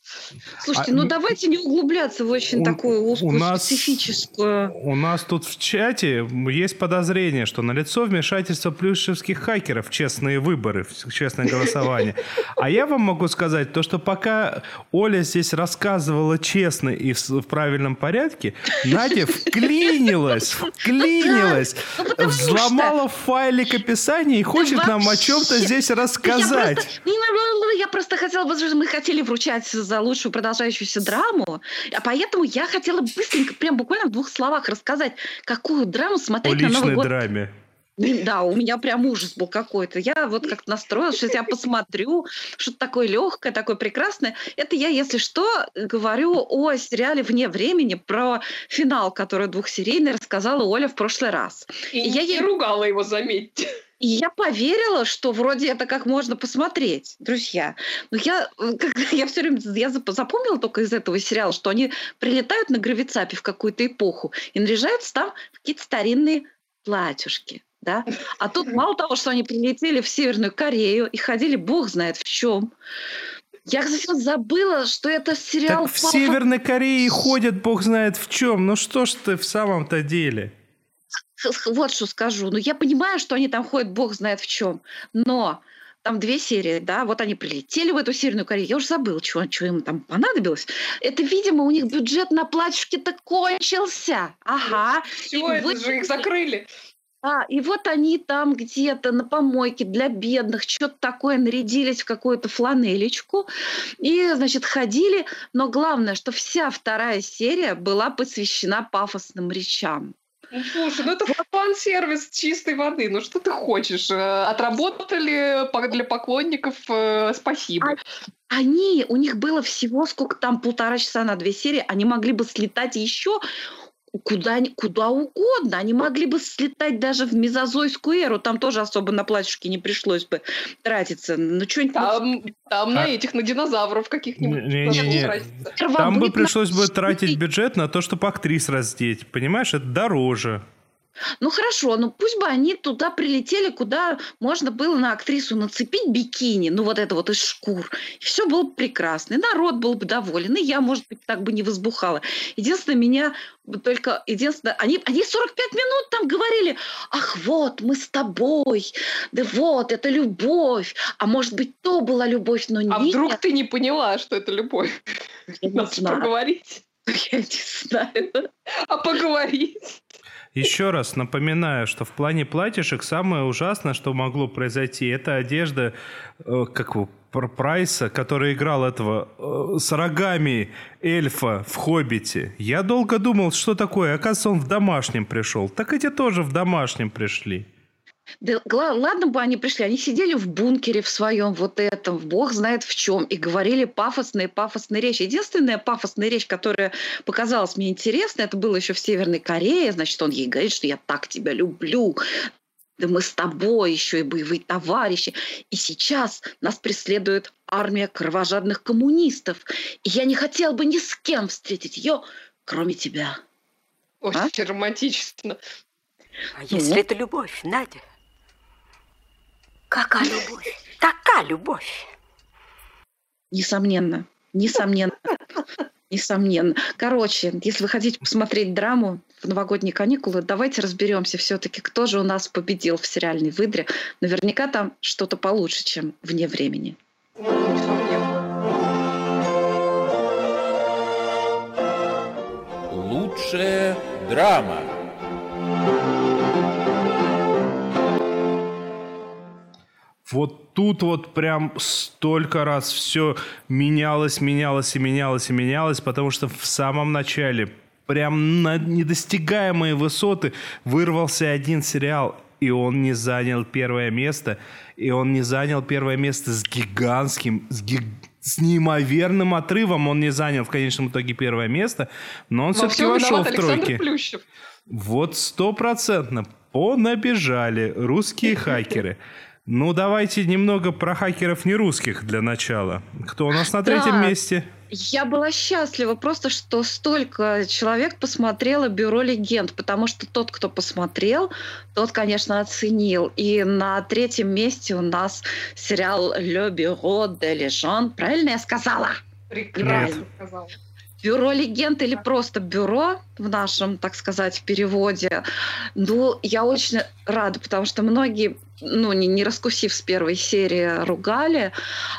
Слушайте, а, ну давайте не углубляться в очень у, такую узкую, у нас, специфическую... У нас тут в чате есть подозрение, что налицо вмешательство плюшевских хакеров в честные выборы, в честное голосование. А я вам могу сказать, то, что пока Оля здесь рассказывала честно и в, в правильном порядке, Надя вклинилась, вклинилась, ну, взломала файлик описания и хочет нам о чем-то здесь рассказать. Я просто, хотела, мы хотели вручать за лучшую продолжающуюся драму, а поэтому я хотела быстренько, прям буквально в двух словах рассказать, какую драму смотреть на Новый год. драме. Да, у меня прям ужас был какой-то. Я вот как-то настроилась, сейчас я посмотрю, что-то такое легкое, такое прекрасное. Это я, если что, говорю о сериале «Вне времени» про финал, который двухсерийный рассказала Оля в прошлый раз. И, и я ей ругала его, заметьте. И я поверила, что вроде это как можно посмотреть, друзья. Но я, э, я все время я запомнила только из этого сериала, что они прилетают на гравицапе в какую-то эпоху и наряжаются там в какие-то старинные платьюшки. Да? А тут мало того, что они прилетели в Северную Корею и ходили бог знает в чем, Я, кстати, забыла, что это сериал... Так в Северной Корее ходят бог знает в чем. Ну что ж ты в самом-то деле? Вот что скажу. Ну, я понимаю, что они там ходят бог знает в чем. Но там две серии, да, вот они прилетели в эту Северную Корею, я уже забыла, что, что им там понадобилось. Это, видимо, у них бюджет на платьишки-то кончился. Ага. Все, это вы... же их закрыли. А, и вот они там где-то на помойке для бедных что-то такое нарядились в какую-то фланелечку и, значит, ходили. Но главное, что вся вторая серия была посвящена пафосным речам. Ну, слушай, ну это фан-сервис чистой воды. Ну что ты хочешь? Э, отработали для поклонников, э, спасибо. А, они, у них было всего сколько там, полтора часа на две серии, они могли бы слетать еще куда, куда угодно. Они могли бы слетать даже в мезозойскую эру. Там тоже особо на платьишки не пришлось бы тратиться. Ну, что-нибудь... Там, там а... на этих, на динозавров каких-нибудь. Не, не, не. Там бы пришлось бы тратить бюджет на то, чтобы актрис раздеть. Понимаешь, это дороже. Ну хорошо, ну пусть бы они туда прилетели, куда можно было на актрису нацепить бикини, ну вот это вот из шкур. И все было бы прекрасно. И народ был бы доволен. И я, может быть, так бы не возбухала. Единственное, меня только... Единственное, они, они 45 минут там говорили, ах, вот, мы с тобой, да вот, это любовь. А может быть, то была любовь, но а нет. А вдруг ты не поняла, что это любовь? Я Надо поговорить. Я не знаю. А поговорить? Еще раз напоминаю, что в плане платьишек самое ужасное, что могло произойти, это одежда, э, как его, Прайса, который играл этого э, с рогами эльфа в «Хоббите». Я долго думал, что такое. Оказывается, он в домашнем пришел. Так эти тоже в домашнем пришли. Да ладно бы они пришли, они сидели в бункере в своем вот этом, бог знает в чем, и говорили пафосные, пафосные речи. Единственная пафосная речь, которая показалась мне интересной, это было еще в Северной Корее, значит, он ей говорит, что я так тебя люблю, да мы с тобой еще и боевые товарищи. И сейчас нас преследует армия кровожадных коммунистов. И я не хотел бы ни с кем встретить ее, кроме тебя. Очень а? романтично. А если ну? это любовь, Надя? Какая любовь? Такая любовь. Несомненно. Несомненно. Несомненно. Короче, если вы хотите посмотреть драму в новогодние каникулы, давайте разберемся все-таки, кто же у нас победил в сериальной выдре. Наверняка там что-то получше, чем вне времени. Лучшая драма. Вот тут вот прям столько раз все менялось, менялось и менялось и менялось, потому что в самом начале прям на недостигаемые высоты вырвался один сериал, и он не занял первое место, и он не занял первое место с гигантским, с, гиг... с неимоверным отрывом, он не занял в конечном итоге первое место, но он все-таки вошел в тройки. Вот стопроцентно понабежали русские хакеры. Ну, давайте немного про хакеров нерусских для начала. Кто у нас на третьем да. месте? Я была счастлива просто, что столько человек посмотрело «Бюро легенд», потому что тот, кто посмотрел, тот, конечно, оценил. И на третьем месте у нас сериал «Le Bureau de Legend». Правильно я сказала? Прекрасно сказала. Бюро легенд или просто бюро в нашем, так сказать, переводе. Ну, я очень рада, потому что многие ну, не, не раскусив с первой серии, ругали.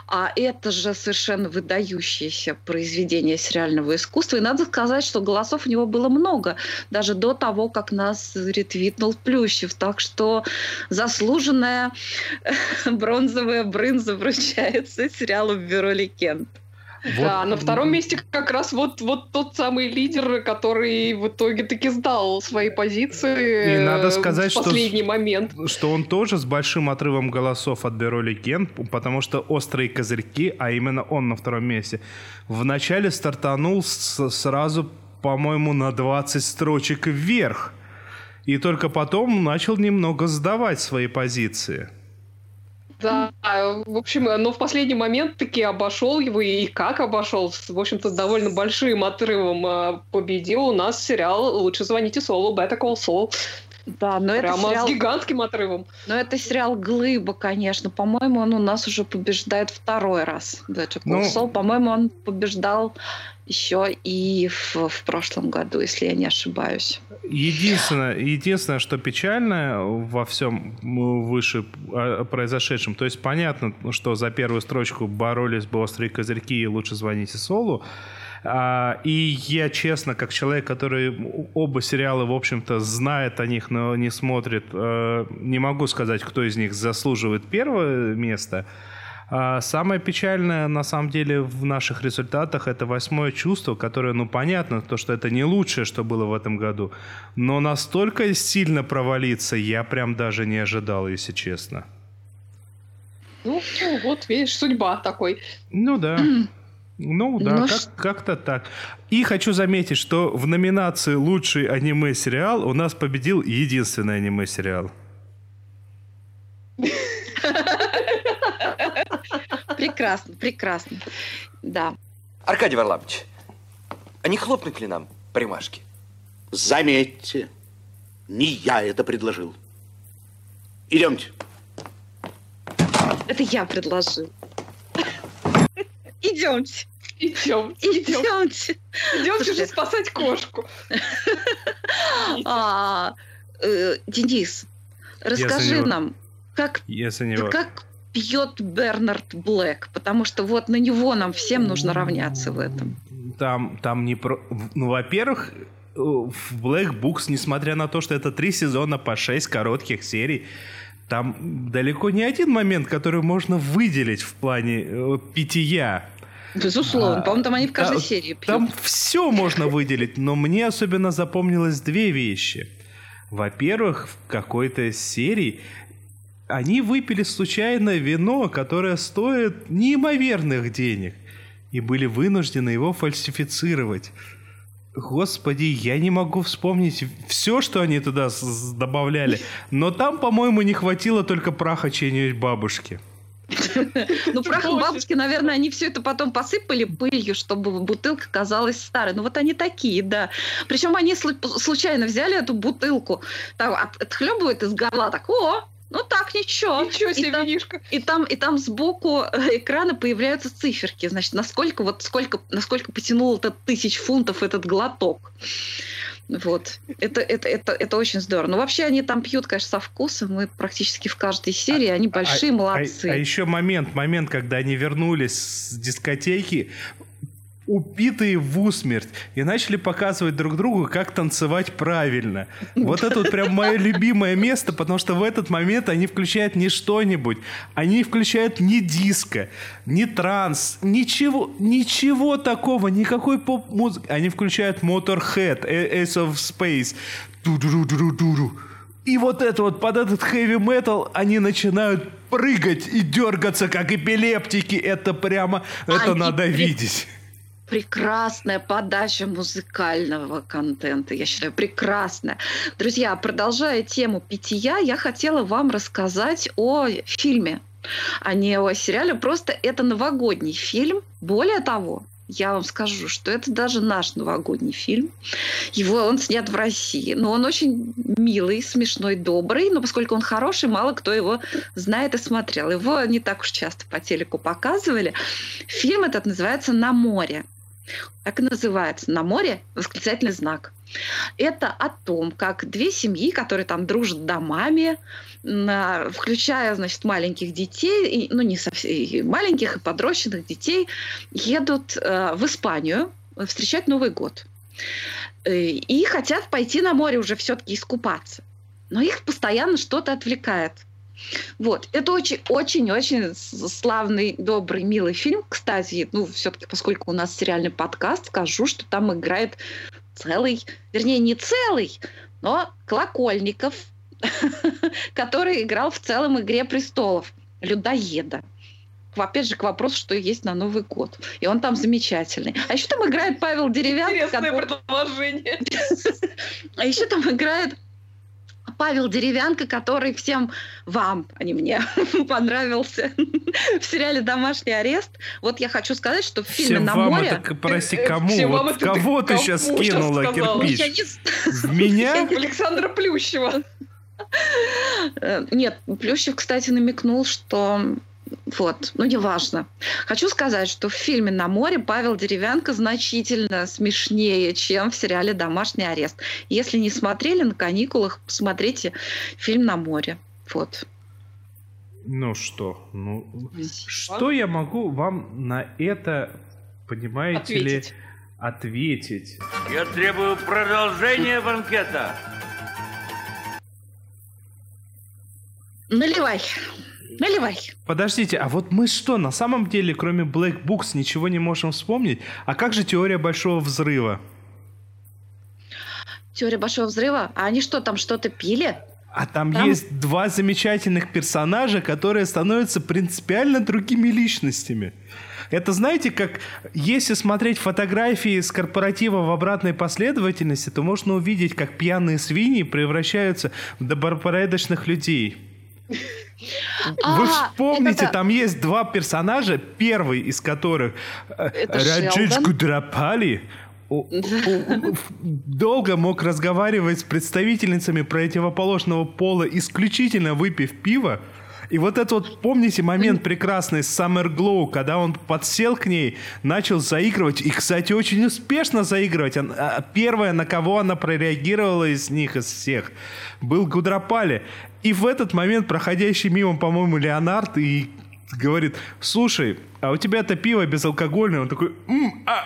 А это же совершенно выдающееся произведение сериального искусства. И надо сказать, что голосов у него было много, даже до того, как нас ретвитнул Плющев. Так что заслуженная бронзовая брынза вручается сериалу «Бюро легенд». Вот. Да, на втором месте как раз вот, вот тот самый лидер, который в итоге таки сдал свои позиции И надо сказать, в последний что, момент. Что он тоже с большим отрывом голосов от Бюро Легенд, потому что острые козырьки, а именно он на втором месте, вначале стартанул с, сразу, по-моему, на 20 строчек вверх. И только потом начал немного сдавать свои позиции. Да, в общем, но в последний момент таки обошел его, и как обошел, в общем-то, с довольно большим отрывом а, победил у нас сериал «Лучше звоните Солу», Better Call Saul. Да, но Прямо это сериал... с гигантским отрывом. Но это сериал «Глыба», конечно. По-моему, он у нас уже побеждает второй раз. Better Call Ну- Saul. По-моему, он побеждал еще и в, в прошлом году, если я не ошибаюсь. Единственное, единственное, что печально во всем выше а, произошедшем, то есть понятно, что за первую строчку боролись бы острые козырьки и лучше звоните Солу. А, и я, честно, как человек, который оба сериала, в общем-то, знает о них, но не смотрит, э, не могу сказать, кто из них заслуживает первое место. А самое печальное, на самом деле, в наших результатах это восьмое чувство, которое, ну, понятно, то, что это не лучшее, что было в этом году, но настолько сильно провалиться я прям даже не ожидал, если честно. Ну, ну, вот, видишь, судьба такой. Ну да. Ну да, Ну, как- как-то так. И хочу заметить, что в номинации «Лучший аниме-сериал» у нас победил единственный аниме-сериал. Прекрасно, прекрасно. Да. Аркадий Варламович, а не хлопнуть ли нам по рюмашке? Заметьте, не я это предложил. Идемте. Это я предложил. Идемте. Идем, Идемте. Идемте Слушайте, же спасать кошку. а, э, Денис, расскажи нам, как, Если не... вот как пьет Бернард Блэк, потому что вот на него нам всем нужно равняться в этом. Там, там не про... Ну, во-первых, э, в Black Books, несмотря на то, что это три сезона по шесть коротких серий, там далеко не один момент, который можно выделить в плане э, питья. Безусловно. А, По-моему, там они в каждой да, серии пьют. Там все можно выделить, но мне особенно запомнилось две вещи. Во-первых, в какой-то серии они выпили случайно вино, которое стоит неимоверных денег, и были вынуждены его фальсифицировать. Господи, я не могу вспомнить все, что они туда добавляли, но там, по-моему, не хватило только праха чьей-нибудь бабушки. Ну, прахом бабушки, наверное, они все это потом посыпали пылью, чтобы бутылка казалась старой. Ну, вот они такие, да. Причем они слу- случайно взяли эту бутылку, там, от- отхлебывают из горла, так, о, ну так, ничего. Ничего себе, и там, винишко. и там, и там сбоку э, экрана появляются циферки. Значит, насколько вот сколько, насколько потянул этот тысяч фунтов этот глоток. Вот. Это, это, это, это очень здорово. Но вообще они там пьют, конечно, со вкусом. Мы практически в каждой серии. Они большие А- молодцы. А, а еще момент, момент, когда они вернулись с дискотеки, упитые в усмерть, и начали показывать друг другу, как танцевать правильно. Вот это вот прям мое любимое место, потому что в этот момент они включают не что-нибудь, они включают не диско, не транс, ничего, ничего такого, никакой поп-музыки. Они включают Motorhead, A- Ace of Space, ду-ду-ду-ду-ду-ду. И вот это вот, под этот хэви метал они начинают прыгать и дергаться, как эпилептики. Это прямо, это Они надо при- видеть. Прекрасная подача музыкального контента, я считаю, прекрасная. Друзья, продолжая тему питья, я хотела вам рассказать о фильме, а не о сериале. Просто это новогодний фильм. Более того, я вам скажу, что это даже наш новогодний фильм. Его он снят в России, но он очень милый, смешной, добрый. Но поскольку он хороший, мало кто его знает и смотрел. Его не так уж часто по телеку показывали. Фильм этот называется «На море». Так и называется «На море» восклицательный знак. Это о том, как две семьи, которые там дружат домами, на- включая, значит, маленьких детей, и, ну, не совсем и маленьких, и подрощенных детей, едут э, в Испанию встречать Новый год. Э, И хотят пойти на море уже все-таки искупаться. Но их постоянно что-то отвлекает. Вот. Это очень-очень-очень славный, добрый, милый фильм. Кстати, ну, все-таки, поскольку у нас сериальный подкаст, скажу, что там играет целый, вернее, не целый, но Колокольников, который играл в целом «Игре престолов» людоеда. Опять же, к вопросу, что есть на Новый год. И он там замечательный. А еще там играет Павел Деревянко. Интересное который- предложение. а еще там играет Павел Деревянко, который всем вам, а не мне, понравился в сериале «Домашний арест». Вот я хочу сказать, что в фильме Всем «На вам море...» это, прости, Э, кому? всем вам Вот это ты кого ты кому сейчас кинула кирпич? В меня? Александра Плющева. Э, Нет, Плющев, кстати, намекнул, что вот, ну неважно. Хочу сказать, что в фильме «На море» Павел Деревянко значительно смешнее, чем в сериале «Домашний арест». Если не смотрели на каникулах, посмотрите фильм «На море». Вот. Ну что, ну что я могу вам на это, понимаете ли, Ответить. ответить? Я требую продолжения банкета. Наливай. Наливай. Подождите, а вот мы что, на самом деле, кроме Black Books, ничего не можем вспомнить? А как же теория большого взрыва? Теория большого взрыва. А они что, там что-то пили? А там, Там- есть два замечательных персонажа, которые становятся принципиально другими личностями. Это знаете, как если смотреть фотографии с корпоратива в обратной последовательности, то можно увидеть, как пьяные свиньи превращаются в добропорядочных людей. Вы А, вспомните, там есть два персонажа, первый из которых э, о- о- долго мог разговаривать с представительницами противоположного пола, исключительно выпив пиво. И вот этот вот, помните, момент прекрасный с Summer Glow, когда он подсел к ней, начал заигрывать, и, кстати, очень успешно заигрывать. Она- Первое, на кого она прореагировала из них, из всех, был Гудропали. И в этот момент проходящий мимо, по-моему, Леонард и говорит, слушай, а у тебя это пиво безалкогольное? Он такой, «М, а...»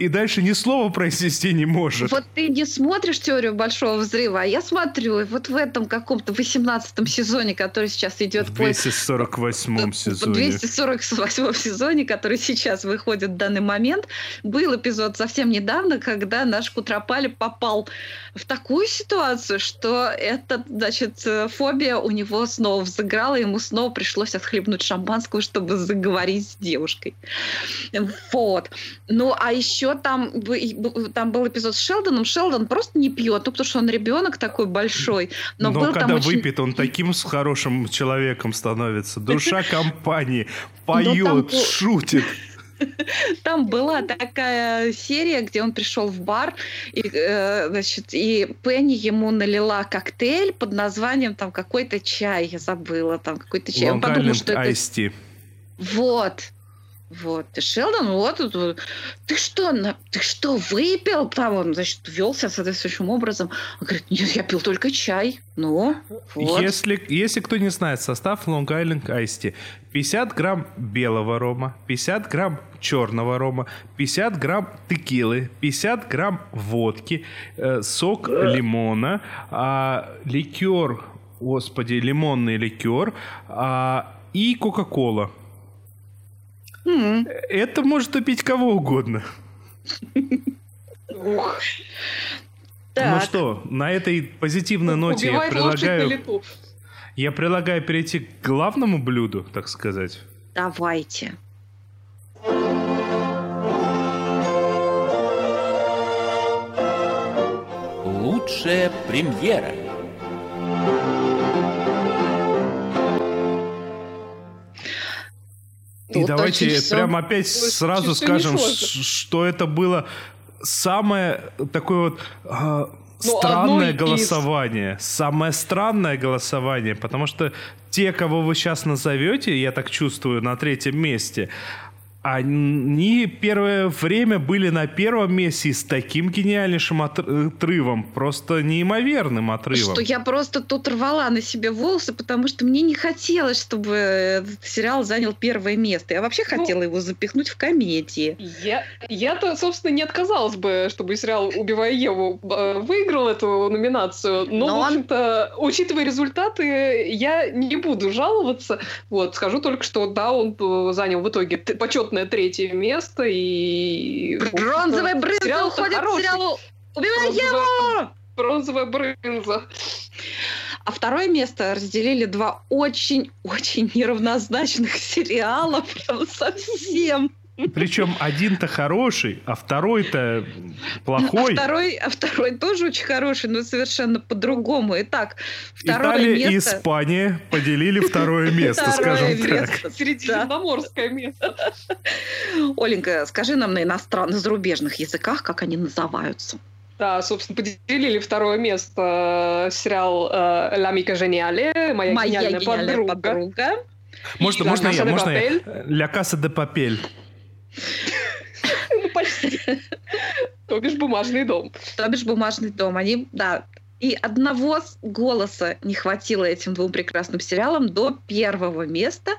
И дальше ни слова произнести не может. Вот ты не смотришь теорию большого взрыва, а я смотрю. И вот в этом каком-то 18 сезоне, который сейчас идет В по 248 в сезоне. 248 сезоне, который сейчас выходит в данный момент, был эпизод совсем недавно, когда наш Кутропали попал в такую ситуацию, что эта, значит, э, фобия у него снова взыграла, ему снова пришлось отхлебнуть шампанского, чтобы заговорить с девушкой. Вот. Ну, а еще там, бы- и б- там был эпизод с Шелдоном. Шелдон просто не пьет, ну, потому что он ребенок такой большой. Но, Но, был когда там очень... выпит, он таким с хорошим человеком становится. Душа компании. Там Поет, шутит. Там была такая серия, где он пришел в бар, и, э, значит, и Пенни ему налила коктейль под названием там какой-то чай, я забыла, там какой-то чай. Он подумал, Island что это... Вот. Вот. И Шелдон, вот, вот, ты что, на- ты что, выпил? Там он, значит, вел себя соответствующим образом. Он говорит, нет, я пил только чай. Ну, вот. Если, если кто не знает состав Long Island Iced Tea, 50 грамм белого рома, 50 грамм черного рома, 50 грамм текилы, 50 грамм водки, э, сок лимона, а, ликер, господи, лимонный ликер а, и кока-кола. М. Это может убить кого угодно. Ух, Ну Так. что, на этой позитивной ноте я предлагаю, я предлагаю перейти к главному блюду, так сказать. Давайте. Лучшая премьера. И Тут давайте прямо опять сразу скажем, что это было самое такое вот Ну, странное одно из- голосование. Самое странное голосование, потому что те, кого вы сейчас назовете, я так чувствую, на третьем месте, они первое время были на первом месте с таким гениальнейшим отр- отрывом, просто неимоверным отрывом. Что я просто тут рвала на себе волосы, потому что мне не хотелось, чтобы этот сериал занял первое место. Я вообще Ну, хотела его запихнуть в комедии. Я, я-то, собственно, не отказалась бы, чтобы сериал «Убивая Еву» э, выиграл эту номинацию, но, Но в он- общем-то, учитывая результаты, я не буду жаловаться. Вот, скажу только, что да, он э, занял в итоге т- почетное третье место, и... Бронзовая брынза сериал-то уходит хороший. сериалу «Убивай Еву!» Бронзовая брынза. А второе место разделили два очень-очень неравнозначных сериала, прям совсем. Причем один-то хороший, а второй-то плохой. А второй, а второй тоже очень хороший, но совершенно по-другому. Итак, второе Италия место... и Испания поделили второе место, скажем так. Средиземноморское место. Оленька, скажи нам на иностранных, зарубежных языках, как они называются. Да, собственно, поделили второе место э, сериал э, «Ла Мика Жениале», «Моя, Моя гениальная, гениальная подруга». подруга. Можно, можно «Ла я, можно я? Папель». Ля Каса де Папель. Ну, почти. То бишь «Бумажный дом». То бишь «Бумажный дом». Они, да, и одного голоса не хватило этим двум прекрасным сериалам до первого места.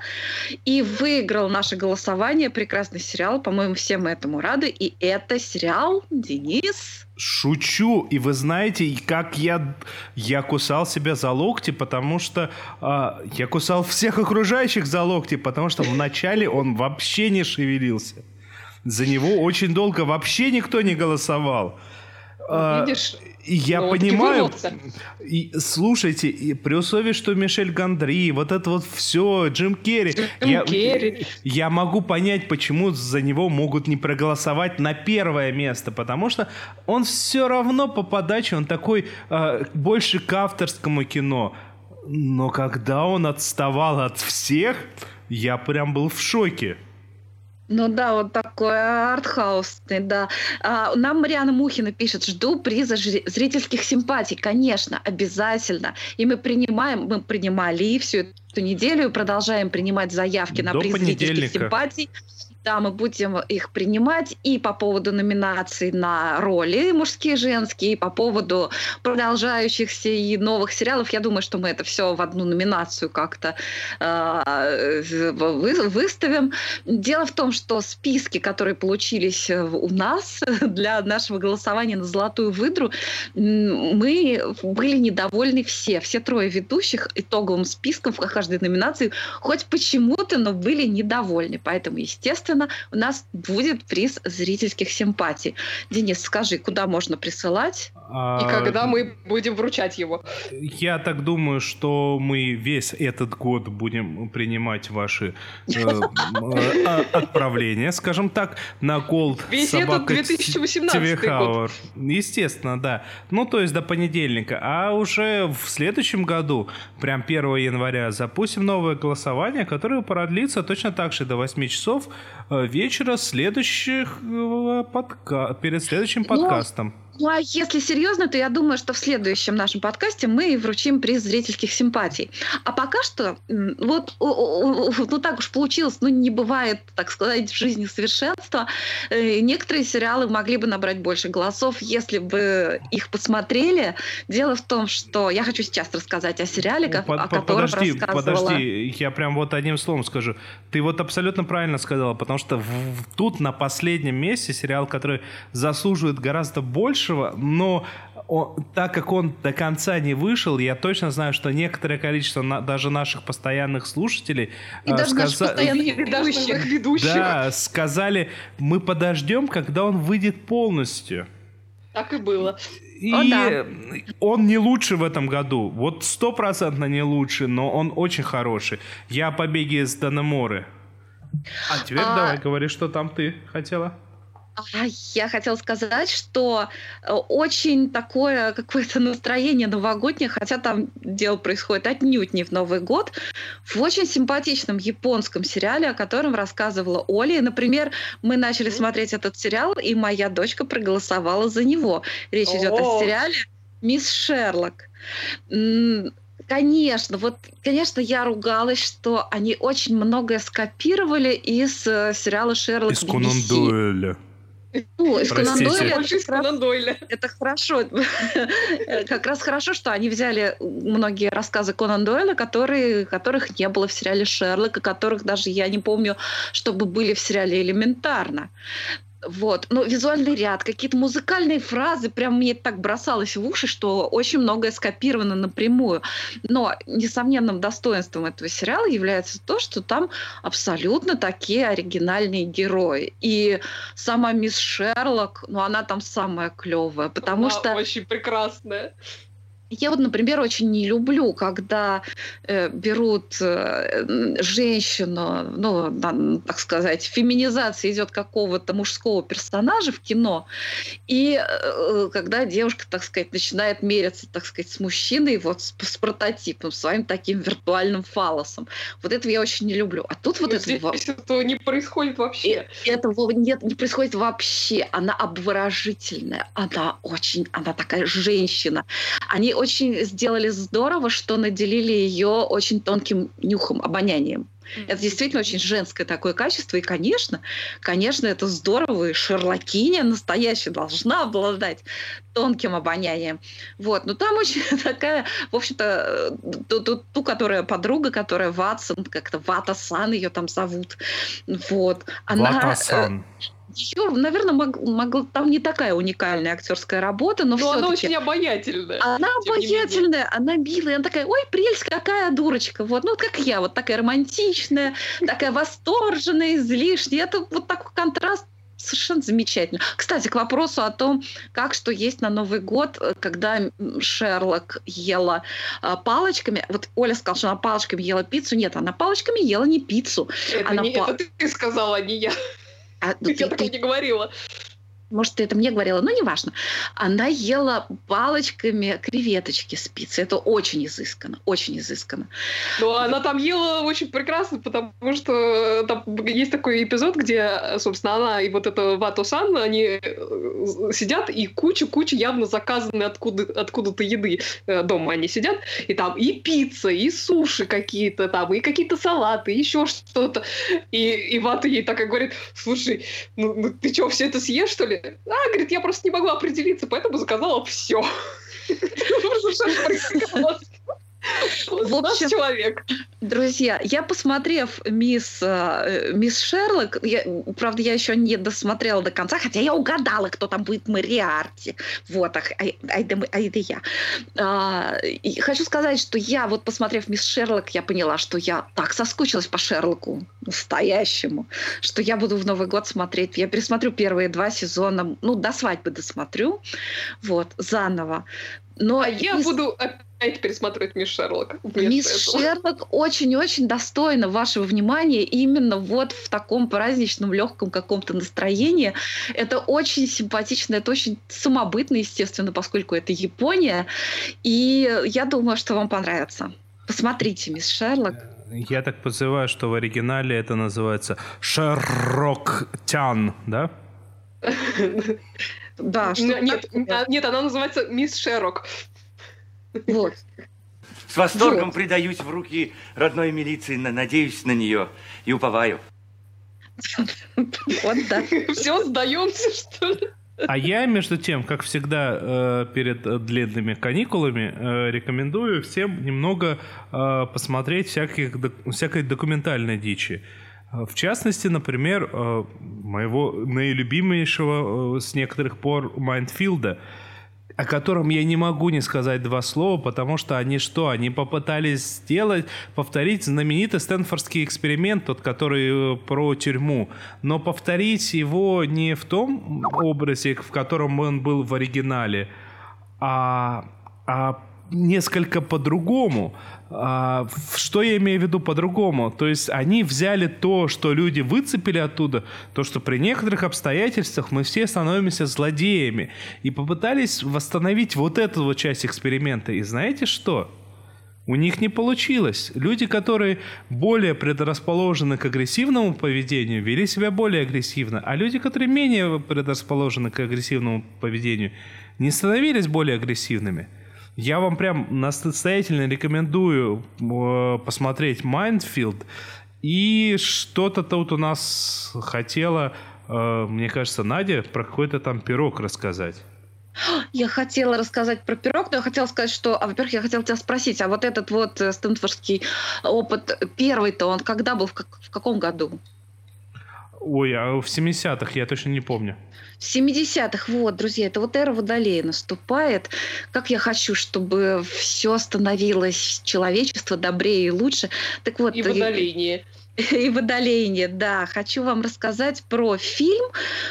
И выиграл наше голосование прекрасный сериал. По-моему, все мы этому рады. И это сериал Денис. Шучу. И вы знаете, как я, я кусал себя за локти, потому что а, я кусал всех окружающих за локти, потому что вначале он вообще не шевелился. За него очень долго вообще никто не голосовал. А, Видишь? я Ну, понимаю, и, слушайте, и при условии, что Мишель Гандри, вот это вот все, Джим Керри, Джим я, Керри. я могу понять, почему за него могут не проголосовать на первое место, потому что он все равно по подаче, он такой э, больше к авторскому кино. Но когда он отставал от всех, я прям был в шоке. Ну да, вот такой артхаусный, да. А, нам Мариана Мухина пишет, жду приза зрительских симпатий. Конечно, обязательно. И мы принимаем, мы принимали всю эту неделю и продолжаем принимать заявки на До приз зрительских симпатий. Да, мы будем их принимать и по поводу номинаций на роли мужские женские, и по поводу продолжающихся и новых сериалов. Я думаю, что мы это все в одну номинацию как-то э, вы- выставим. Дело в том, что списки, которые получились э, у нас для нашего голосования на «Золотую выдру», мы были недовольны все. Все трое ведущих итоговым списком в каждой номинации хоть почему-то, но были недовольны. Поэтому, естественно, у нас будет приз зрительских симпатий. Денис, скажи, куда можно присылать? А, И когда мы будем вручать его. Я так думаю, что мы весь этот год будем принимать ваши э, э, а- отправления, скажем так, на Gold Весь этот 2018 год. Естественно, да. Ну, то есть до понедельника. А уже в следующем году, прям 1 января, запустим новое голосование, которое продлится точно так же до 8 часов вечера следующих э, подка... перед следующим подкастом. Ну, а если серьезно, то я думаю, что в следующем нашем подкасте мы вручим приз зрительских симпатий. А пока что, вот, о- о- о, ну так уж получилось, ну не бывает, так сказать, в жизни совершенства. Э, Некоторые сериалы могли бы набрать больше голосов, если бы их посмотрели. Дело в том, что я хочу сейчас рассказать о сериале, ко- Под- о котором подожди, рассказывала. подожди, я прям вот одним словом скажу. Ты вот абсолютно правильно сказала, потому что в- тут на последнем месте сериал, который заслуживает гораздо большего, но он- так как он до конца не вышел, я точно знаю, что некоторое количество на- даже наших постоянных слушателей И э, даже наших сказа- постоянных И даже ведущих. наших ведущих. да, сказали, мы подождем, когда он выйдет полностью. Так и было. И О, да. он не лучше в этом году. Вот стопроцентно не лучше, но он очень хороший. Я о побеге из Данеморы. А теперь А- давай говори, что там ты хотела. А я хотела сказать, что э, очень такое какое-то настроение новогоднее, хотя там дело происходит отнюдь не в Новый год, в очень симпатичном японском сериале, о котором рассказывала Оля. И, например, мы начали смотреть этот сериал, и моя дочка проголосовала за него. Речь идет о О. сериале «Мисс Шерлок». Конечно, вот, конечно, я ругалась, что они очень многое скопировали из э, сериала Шерлок Из Конан. Дуэля. Ну, из Конан. Дойля из Конан Дойля. это хорошо. Как раз хорошо, что они взяли многие рассказы Конан Дойля, которые, которых не было в сериале Шерлок, и которых даже я не помню, чтобы были в сериале «Элементарно». Вот. Но визуальный ряд, какие-то музыкальные фразы, прям мне так бросалось в уши, что очень многое скопировано напрямую. Но несомненным достоинством этого сериала является то, что там абсолютно такие оригинальные герои. И сама мисс Шерлок, ну она там самая клевая, потому Она что очень прекрасная. Я вот, например, очень не люблю, когда э, берут э, женщину, ну, да, так сказать, феминизация идет какого-то мужского персонажа в кино, и э, когда девушка, так сказать, начинает мериться, так сказать, с мужчиной вот с, с прототипом, своим таким виртуальным фалосом. Вот этого я очень не люблю. А тут вот это... Здесь этого не происходит вообще. И, этого нет, не происходит вообще. Она обворожительная, она очень, она такая женщина. Они очень сделали здорово, что наделили ее очень тонким нюхом, обонянием. Это действительно очень женское такое качество. И, конечно, конечно, это здорово. И Шерлокиня настоящая должна обладать тонким обонянием. Вот. Но там очень такая, в общем-то, ту, ту, ту которая подруга, которая Ватсон, как-то Вата-сан ее там зовут. Вот. Она, Вата-сан. Э, ее, наверное, мог, мог, там не такая уникальная актерская работа, но, но она очень обаятельная. Она обаятельная, она милая, она такая, ой, прелесть, какая дурочка, вот, ну, как я, вот такая романтичная, такая восторженная, излишняя. Это вот такой контраст совершенно замечательно. Кстати, к вопросу о том, как что есть на Новый год, когда Шерлок ела а, палочками. Вот Оля сказала, что она палочками ела пиццу. Нет, она палочками ела не пиццу. Это, она не, па... это ты сказала, а не я. А, ну, я ты, такого ты, не говорила. Может, ты это мне говорила, но неважно. Она ела палочками креветочки с пиццей. Это очень изысканно, очень изысканно. Ну, она там ела очень прекрасно, потому что там есть такой эпизод, где, собственно, она и вот эта Вато-сан, они э, сидят и куча-куча явно заказанной откуда, откуда-то еды э, дома они сидят, и там и пицца, и суши какие-то там, и какие-то салаты, еще что-то. И, и Вата ей такая говорит, слушай, ну, ну ты что, все это съешь, что ли? А, говорит, я просто не могла определиться, поэтому заказала все. В общем, человек. Друзья, я посмотрев мисс, э, мисс Шерлок, я, правда, я еще не досмотрела до конца, хотя я угадала, кто там будет Мариарти. Вот, ах, ай, ай, да, ай, да я. А, и хочу сказать, что я, вот посмотрев мисс Шерлок, я поняла, что я так соскучилась по Шерлоку настоящему, что я буду в Новый год смотреть. Я пересмотрю первые два сезона, ну, до свадьбы досмотрю, вот, заново. Но а я мисс... буду опять пересматривать Мисс Шерлок. Мисс этого. Шерлок очень-очень достойна вашего внимания именно вот в таком праздничном, легком каком-то настроении. Это очень симпатично, это очень самобытно, естественно, поскольку это Япония. И я думаю, что вам понравится. Посмотрите, Мисс Шерлок. Я так подозреваю, что в оригинале это называется Шерлоктян, да? Да, что нет, нет, она называется Мисс Шерок. Вот. С восторгом вот. предаюсь в руки родной милиции, надеюсь на нее и уповаю. Вот да. Все, сдаемся, что ли? А я, между тем, как всегда, э, перед длинными каникулами э, рекомендую всем немного э, посмотреть всяких, всякой документальной дичи. В частности, например, моего наилюбимейшего с некоторых пор Майндфилда – о котором я не могу не сказать два слова, потому что они что? Они попытались сделать, повторить знаменитый Стэнфордский эксперимент, тот, который э, про тюрьму, но повторить его не в том образе, в котором он был в оригинале, а, а несколько по-другому. А, что я имею в виду по-другому? То есть они взяли то, что люди выцепили оттуда, то, что при некоторых обстоятельствах мы все становимся злодеями, и попытались восстановить вот эту вот часть эксперимента. И знаете что? У них не получилось. Люди, которые более предрасположены к агрессивному поведению, вели себя более агрессивно, а люди, которые менее предрасположены к агрессивному поведению, не становились более агрессивными. Я вам прям настоятельно рекомендую э, посмотреть Mind Field. И что-то тут у нас хотела, э, мне кажется, Надя про какой-то там пирог рассказать. Я хотела рассказать про пирог, но я хотела сказать, что, а, во-первых, я хотела тебя спросить, а вот этот вот э, стэнфордский опыт первый-то, он когда был, в, как, в каком году? Ой, а в 70-х, я точно не помню. В 70-х, вот, друзья, это вот эра Водолея наступает. Как я хочу, чтобы все становилось человечество добрее и лучше. Так вот, и водоление. И «Водоление», да. Хочу вам рассказать про фильм,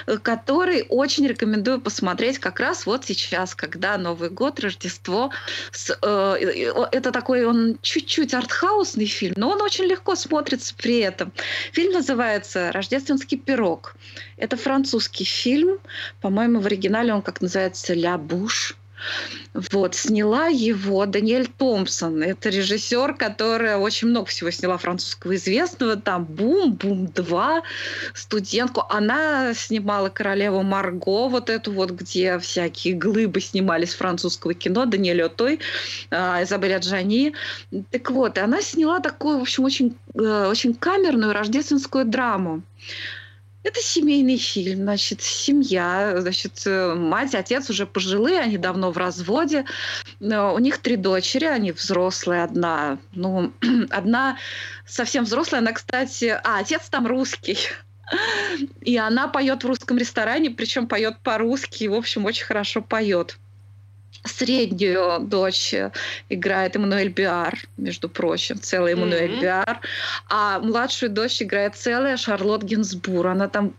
э, который очень рекомендую посмотреть как раз вот сейчас, когда Новый год, Рождество. С, э, это такой, он чуть-чуть артхаусный фильм, но он очень легко смотрится при этом. Фильм называется «Рождественский пирог». Это французский фильм. По-моему, в оригинале он как называется «Ля Буш». Вот, сняла его Даниэль Томпсон. Это режиссер, которая очень много всего сняла французского известного. Там «Бум», «Бум-2», «Студентку». Она снимала «Королеву Марго», вот эту вот, где всякие глыбы снимались французского кино. Даниэль Отой, а, Изабель Джани. Так вот, и она сняла такую, в общем, очень, э, очень камерную рождественскую драму. Это семейный фильм, значит, семья, значит, э, мать, отец уже пожилые, они давно в разводе. У них три дочери, они взрослые, одна, ну, одна совсем взрослая, она, кстати, а, отец там русский. И она поет в русском ресторане, причем поет по-русски, в общем, очень хорошо поет. Среднюю дочь играет Эммануэль Биар, между прочим, целая Эммануэль mm-hmm. Биар. А младшую дочь играет целая Шарлотт Гинсбур. Она там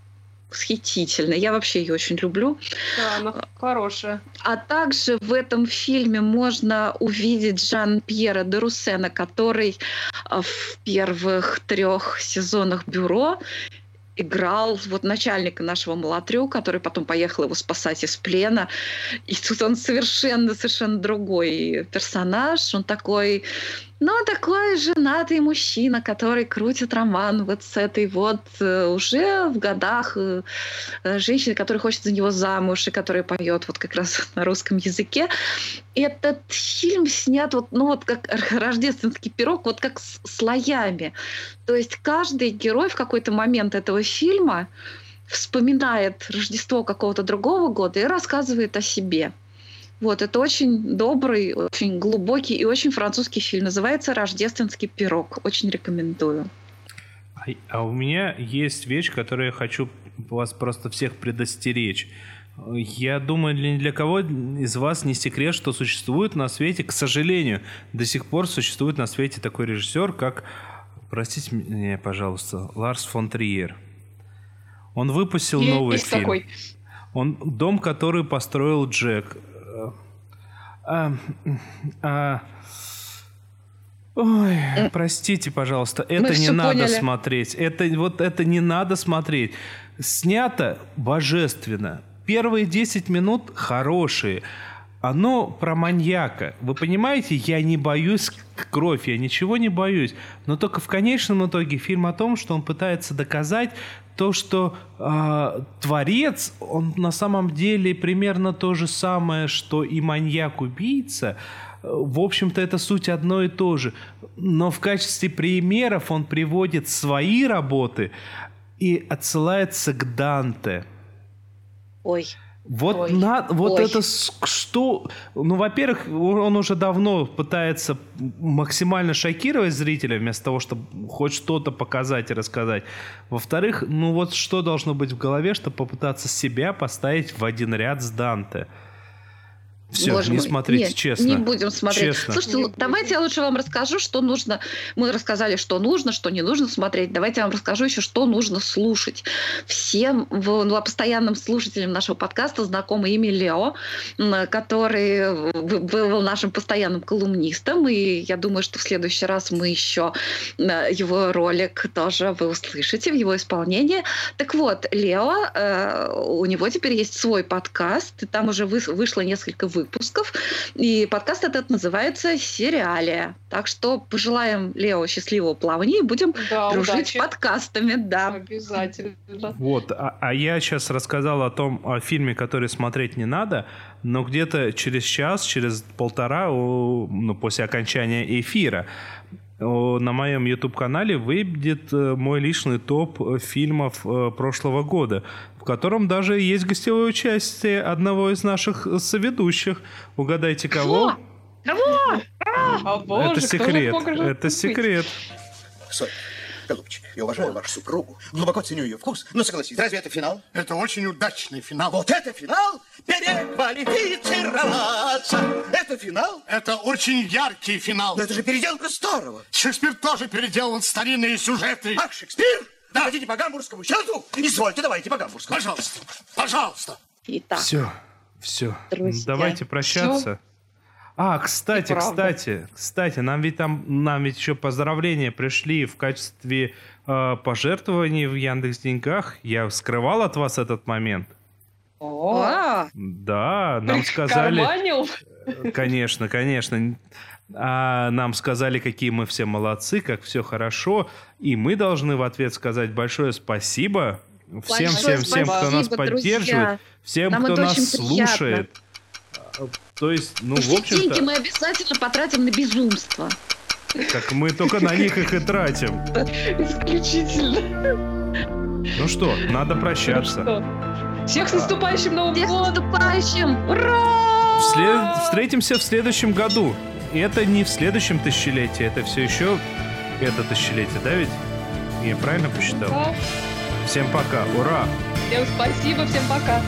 восхитительная. Я вообще ее очень люблю. Да, она хорошая. А также в этом фильме можно увидеть Жан-Пьера де Руссена, который а, в первых трех сезонах «Бюро» играл вот начальника нашего Малатрю, который потом поехал его спасать из плена. И тут он совершенно, совершенно другой персонаж. Он такой но такой женатый мужчина, который крутит роман вот с этой вот э, уже в годах э, женщиной, которая хочет за него замуж и которая поет вот как раз на русском языке. Этот фильм снят вот, ну вот как рождественский пирог, вот как с слоями. То есть каждый герой в какой-то момент этого фильма вспоминает Рождество какого-то другого года и рассказывает о себе. Вот, это очень добрый, очень глубокий и очень французский фильм. Называется «Рождественский пирог». Очень рекомендую. А, у меня есть вещь, которую я хочу вас просто всех предостеречь. Я думаю, ни для кого из вас не секрет, что существует на свете, к сожалению, до сих пор существует на свете такой режиссер, как, простите меня, пожалуйста, Ларс фон Триер. Он выпустил есть новый фильм. Такой. Он дом, который построил Джек. А, а, ой, простите, пожалуйста, это не надо поняли. смотреть. Это вот это не надо смотреть. Снято божественно. Первые 10 минут хорошие. Оно про маньяка. Вы понимаете, я не боюсь кровь, я ничего не боюсь. Но только в конечном итоге фильм о том, что он пытается доказать то, что э, творец, он на самом деле примерно то же самое, что и маньяк-убийца. В общем-то, это суть одно и то же. Но в качестве примеров он приводит свои работы и отсылается к Данте. Ой. Вот, Ой. на, вот Ой. это что... Ну, во-первых, он уже давно пытается максимально шокировать зрителя, вместо того, чтобы хоть что-то показать и рассказать. Во-вторых, ну вот что должно быть в голове, чтобы попытаться себя поставить в один ряд с Данте. Все, Боже не мой. смотрите, Нет, честно. Не будем смотреть. Честно. Слушайте, не давайте я лучше вам расскажу, что нужно. Мы рассказали, что нужно, что не нужно смотреть. Давайте я вам расскажу еще, что нужно слушать. Всем ну, постоянным слушателям нашего подкаста знакомо имя Лео, который был нашим постоянным колумнистом. И я думаю, что в следующий раз мы еще его ролик тоже вы услышите в его исполнении. Так вот, Лео, э, у него теперь есть свой подкаст. Там уже вышло несколько выпусков выпусков. И подкаст этот называется «Сериалия». Так что пожелаем Лео счастливого плавания и будем да, дружить удачи. подкастами. Да. Обязательно. Вот. А, а я сейчас рассказал о том, о фильме, который смотреть не надо, но где-то через час, через полтора, ну, после окончания эфира, на моем YouTube-канале выйдет э, мой личный топ э, фильмов э, прошлого года, в котором даже есть гостевое участие одного из наших соведущих. Угадайте, кого? Кого? А, боже, это секрет. Это секрет. Голубчик, я уважаю вашу супругу, глубоко ценю ее вкус, но согласись, разве это финал? Это очень удачный финал. Вот это финал? Переквалифицироваться! Это финал? Это очень яркий финал. Но это же переделка старого. Шекспир тоже переделал старинные сюжеты. Ах, Шекспир? Да. Хотите по гамбургскому счету? Извольте, давайте по гамбургскому. Пожалуйста, пожалуйста. Итак, Все, все. Друзья, Давайте прощаться. А, кстати, кстати, кстати, нам ведь там, нам ведь еще поздравления пришли в качестве э, пожертвований в Яндекс Деньгах. Я скрывал от вас этот момент. О, Да, нам сказали, карманил. конечно, конечно, А, нам сказали, какие мы все молодцы, как все хорошо, и мы должны в ответ сказать большое спасибо всем, Большое всем, всем, кто нас спасибо, поддерживает, друзья. всем, Нам кто нас приятно. слушает. А, То есть, ну, и в все деньги общем-то, мы обязательно потратим на безумство. как мы только на них их и тратим. Исключительно. Ну что, надо прощаться. Что? Всех с наступающим Новым Всех с годом! наступающим! Ура! Вслед- Встретимся в следующем году. И это не в следующем тысячелетии, это все еще это тысячелетие, да ведь? Я правильно посчитал? Да. Всем пока, ура! Всем спасибо, всем пока.